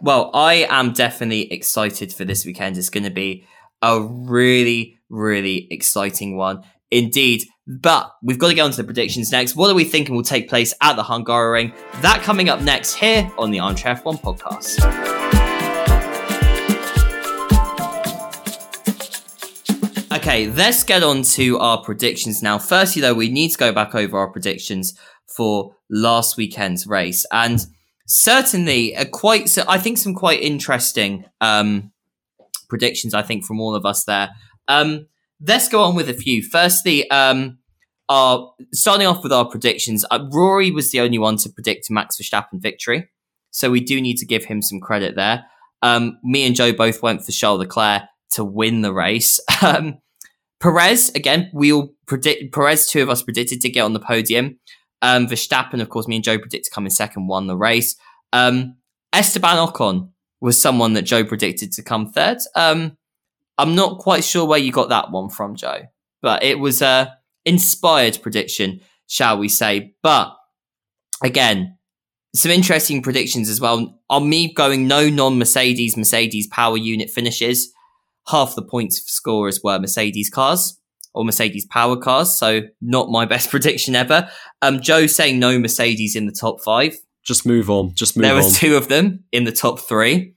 Well, I am definitely excited for this weekend. It's going to be a really, really exciting one indeed. But we've got to get on to the predictions next. What are we thinking will take place at the Hungaroring? That coming up next here on the Armchair F1 podcast. Okay, let's get on to our predictions now. Firstly, though, we need to go back over our predictions for last weekend's race, and certainly, a quite, so I think some quite interesting um, predictions. I think from all of us there. Um, let's go on with a few. Firstly, um, our starting off with our predictions. Uh, Rory was the only one to predict Max Verstappen victory, so we do need to give him some credit there. Um, me and Joe both went for Charles Leclerc to win the race. Um, Perez again, we all predict Perez. Two of us predicted to get on the podium. Um, Verstappen, of course, me and Joe predicted to come in second, won the race. Um, Esteban Ocon was someone that Joe predicted to come third. Um, I'm not quite sure where you got that one from, Joe, but it was a inspired prediction, shall we say? But again, some interesting predictions as well. On me going no non Mercedes Mercedes power unit finishes, half the points for scorers were Mercedes cars or Mercedes power cars. So not my best prediction ever. Um, Joe saying no Mercedes in the top five. Just move on. Just move on. There was two of them in the top three.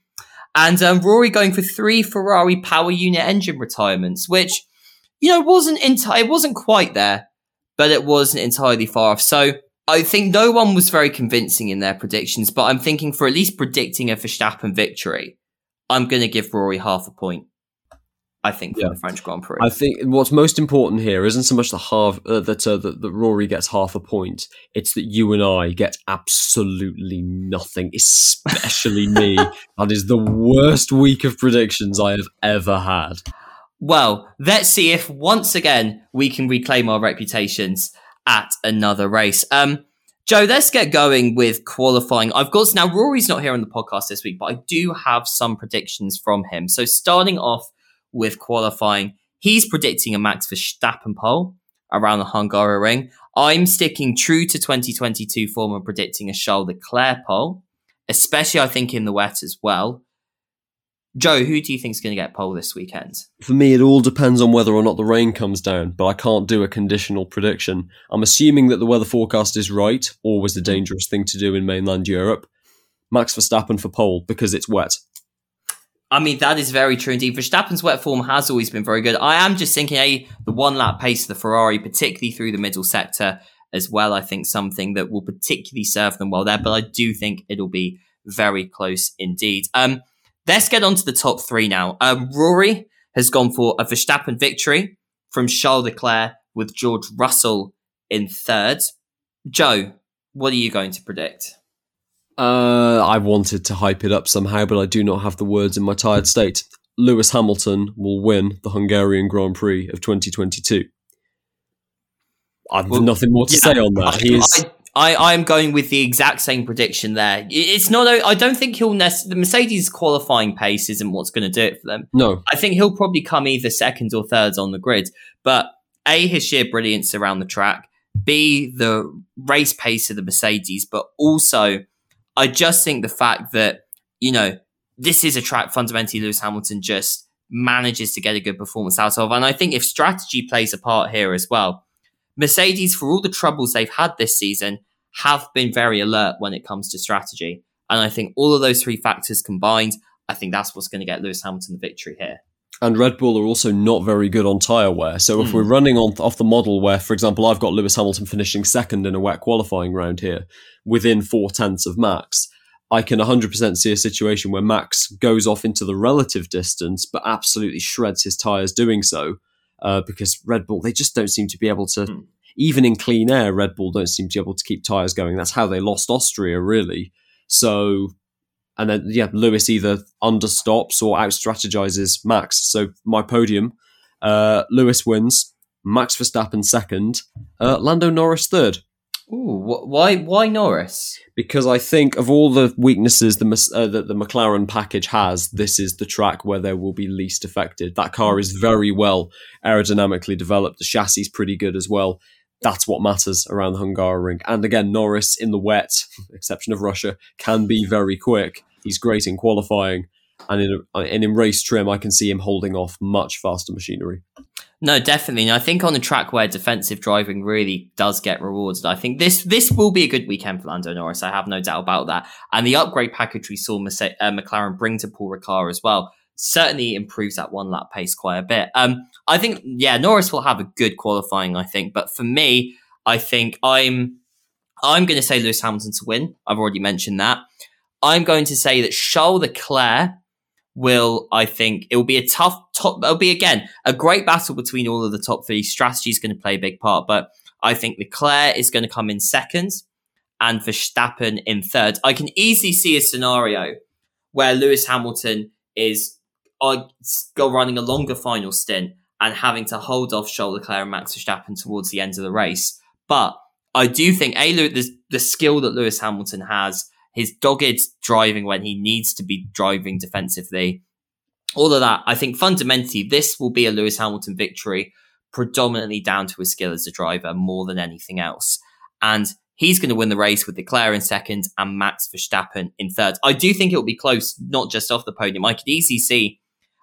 And um, Rory going for three Ferrari power unit engine retirements, which, you know, wasn't entire, it wasn't quite there, but it wasn't entirely far off. So I think no one was very convincing in their predictions, but I'm thinking for at least predicting a Verstappen victory, I'm going to give Rory half a point. I think for Yeah. the French Grand Prix. I think what's most important here isn't so much the half uh, that, uh, that that Rory gets half a point. It's that you and I get absolutely nothing, especially me. That is the worst week of predictions I have ever had. Well, let's see if once again we can reclaim our reputations at another race. Um, Joe, let's get going with qualifying. I've got now Rory's not here on the podcast this week, but I do have some predictions from him. So starting off with qualifying, he's predicting a Max Verstappen pole around the Hungaroring. I'm sticking true to 2022 form and predicting a Charles Leclerc pole, especially I think in the wet as well. Joe, who do you think is going to get pole this weekend? For me, it all depends on whether or not the rain comes down, but I can't do a conditional prediction. I'm assuming that the weather forecast is right, always a mm-hmm. dangerous thing to do in mainland Europe. Max Verstappen for pole because it's wet. I mean, that is very true indeed. Verstappen's wet form has always been very good. I am just thinking, a the one lap pace of the Ferrari, particularly through the middle sector as well. I think something that will particularly serve them well there, but I do think it'll be very close indeed. Um, let's get on to the top three now. Um, Rory has gone for a Verstappen victory from Charles Leclerc with George Russell in third. Joe, what are you going to predict? Uh, I wanted to hype it up somehow, but I do not have the words in my tired state. Lewis Hamilton will win the Hungarian Grand Prix of 2022. I've Well, nothing more to yeah, say on that. He is. I, I, I'm going with the exact same prediction there. It's not. I don't think he'll. Nec- the Mercedes qualifying pace isn't what's going to do it for them. no, I think he'll probably come either second or third on the grid. But a his sheer brilliance around the track. B the race pace of the Mercedes, but also I just think the fact that you know this is a track fundamentally Lewis Hamilton just manages to get a good performance out of, and I think if strategy plays a part here as well, Mercedes for all the troubles they've had this season have been very alert when it comes to strategy, and I think all of those three factors combined, I think that's what's going to get Lewis Hamilton the victory here. And Red Bull are also not very good on tyre wear. So if Hmm. we're running on off the model where, for example, I've got Lewis Hamilton finishing second in a wet qualifying round here, within four tenths of Max, I can 100% see a situation where Max goes off into the relative distance, but absolutely shreds his tyres doing so, uh, because Red Bull they just don't seem to be able to. Hmm. Even in clean air, Red Bull don't seem to be able to keep tyres going. That's how they lost Austria, really. So and then yeah, Lewis either understops or out strategizes Max. So my podium, uh, Lewis wins, Max Verstappen second, uh, Lando Norris third. Ooh, wh- why? Why Norris? Because I think of all the weaknesses the uh, that the McLaren package has, this is the track where they will be least affected. That car is very well aerodynamically developed. The chassis is pretty good as well. That's what matters around the Hungaroring. And again, Norris in the wet, exception of Russia, can be very quick. He's great in qualifying, and in and in race trim, I can see him holding off much faster machinery. No, definitely. And I think on the track where defensive driving really does get rewarded, I think this this will be a good weekend for Lando Norris. I have no doubt about that. And the upgrade package we saw uh, McLaren bring to Paul Ricard as well certainly improves that one lap pace quite a bit. Um, I think yeah, Norris will have a good qualifying. I think, but for me, I think I'm I'm going to say Lewis Hamilton to win. I've already mentioned that. I'm going to say that Charles Leclerc will, I think, it will be a tough top. It'll be again a great battle between all of the top three. Strategy is going to play a big part, but I think Leclerc is going to come in second and Verstappen in third. I can easily see a scenario where Lewis Hamilton is uh, go running a longer final stint and having to hold off Charles Leclerc and Max Verstappen towards the end of the race. But I do think a the, the skill that Lewis Hamilton has, his dogged driving when he needs to be driving defensively, all of that. I think fundamentally this will be a Lewis Hamilton victory, predominantly down to his skill as a driver more than anything else. And he's going to win the race with Leclerc in second and Max Verstappen in third. I do think it will be close, not just off the podium. I could easily see.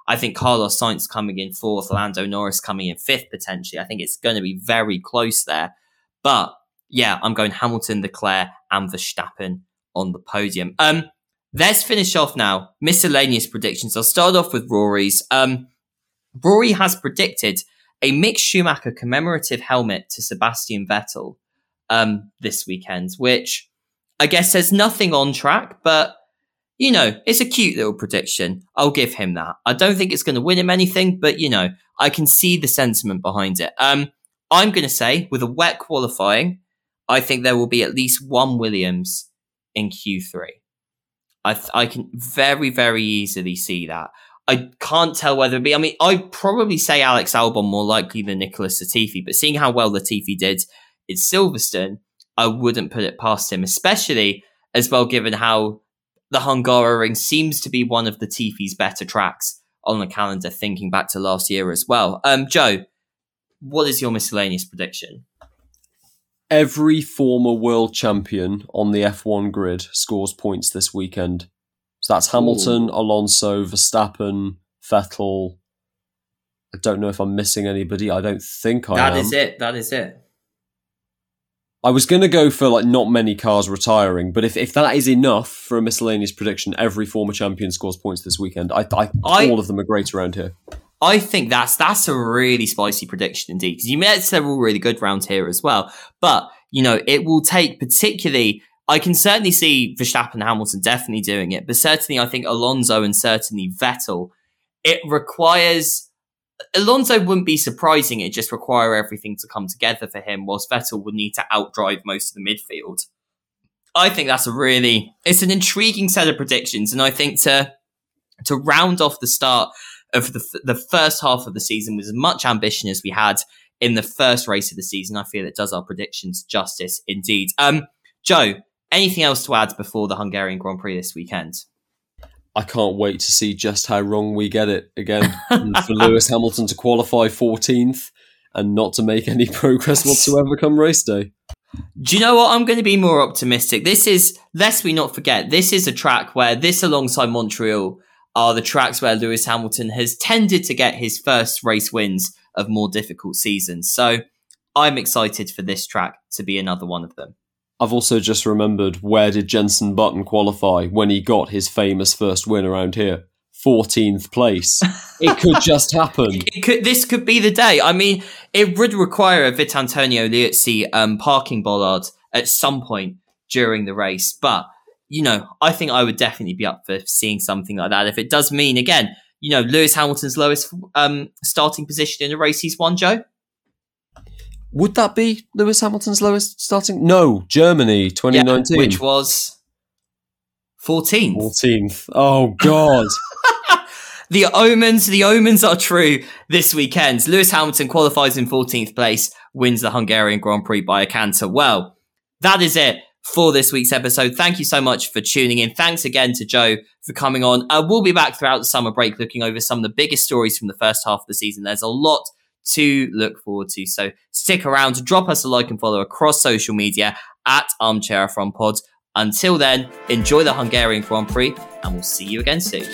I think Carlos Sainz coming in fourth, Lando Norris coming in fifth potentially. I think it's going to be very close there. But yeah, I'm going Hamilton, Leclerc, and Verstappen on the podium. Um, let's finish off now. Miscellaneous predictions. I'll start off with Rory's. Um, Rory has predicted a Mick Schumacher commemorative helmet to Sebastian Vettel um, this weekend, which I guess says nothing on track, but you know, it's a cute little prediction. I'll give him that. I don't think it's going to win him anything, but you know, I can see the sentiment behind it. Um, I'm going to say with a wet qualifying, I think there will be at least one Williams in Q3. I th- I can very very easily see that. I can't tell whether it be. I mean, I'd probably say Alex Albon more likely than Nicholas Latifi, but seeing how well Latifi did in Silverstone, I wouldn't put it past him, especially as well given how the Hungaroring seems to be one of Latifi's better tracks on the calendar, thinking back to last year as well. Um, Joe, what is your miscellaneous prediction? Every former world champion on the F1 grid scores points this weekend. So that's Hamilton, Ooh. Alonso, Verstappen, Vettel. I don't know if I'm missing anybody. I don't think I That am. is it. That is it. I was going to go for like not many cars retiring, but if, if that is enough for a miscellaneous prediction, every former champion scores points this weekend. I, I, I all of them are great around here. I think that's that's a really spicy prediction indeed because you met several really good rounds here as well. But you know, it will take particularly. I can certainly see Verstappen and Hamilton definitely doing it, but certainly I think Alonso and certainly Vettel. It requires Alonso wouldn't be surprising. It just require everything to come together for him, whilst Vettel would need to outdrive most of the midfield. I think that's a really it's an intriguing set of predictions, and I think to to round off the start of the the first half of the season with as much ambition as we had in the first race of the season, I feel it does our predictions justice indeed. Um, Joe, anything else to add before the Hungarian Grand Prix this weekend? I can't wait to see just how wrong we get it again. for Lewis Hamilton to qualify 14th and not to make any progress whatsoever come race day. Do you know what? I'm going to be more optimistic. This is, lest we not forget, this is a track where this alongside Montreal are the tracks where Lewis Hamilton has tended to get his first race wins of more difficult seasons. So I'm excited for this track to be another one of them. I've also just remembered where did Jenson Button qualify when he got his famous first win around here? 14th place. it could just happen. It could, this could be the day. I mean, it would require a Vitantonio Liuzzi um, parking bollard at some point during the race. But, you know, I think I would definitely be up for seeing something like that. If it does mean, again, you know, Lewis Hamilton's lowest um, starting position in a race he's won, Joe? Would that be Lewis Hamilton's lowest starting? No, Germany 2019. Yeah, which was 14th. 14th. Oh, God. the omens, the omens are true this weekend. Lewis Hamilton qualifies in 14th place, wins the Hungarian Grand Prix by a canter. Well, that is it for this week's episode. Thank you so much for tuning in. Thanks again to Joe for coming on. Uh, we'll be back throughout the summer break looking over some of the biggest stories from the first half of the season. There's a lot to look forward to. So stick around, drop us a like and follow across social media at Armchair F1 Pod. Until then, enjoy the Hungarian Grand Prix and we'll see you again soon.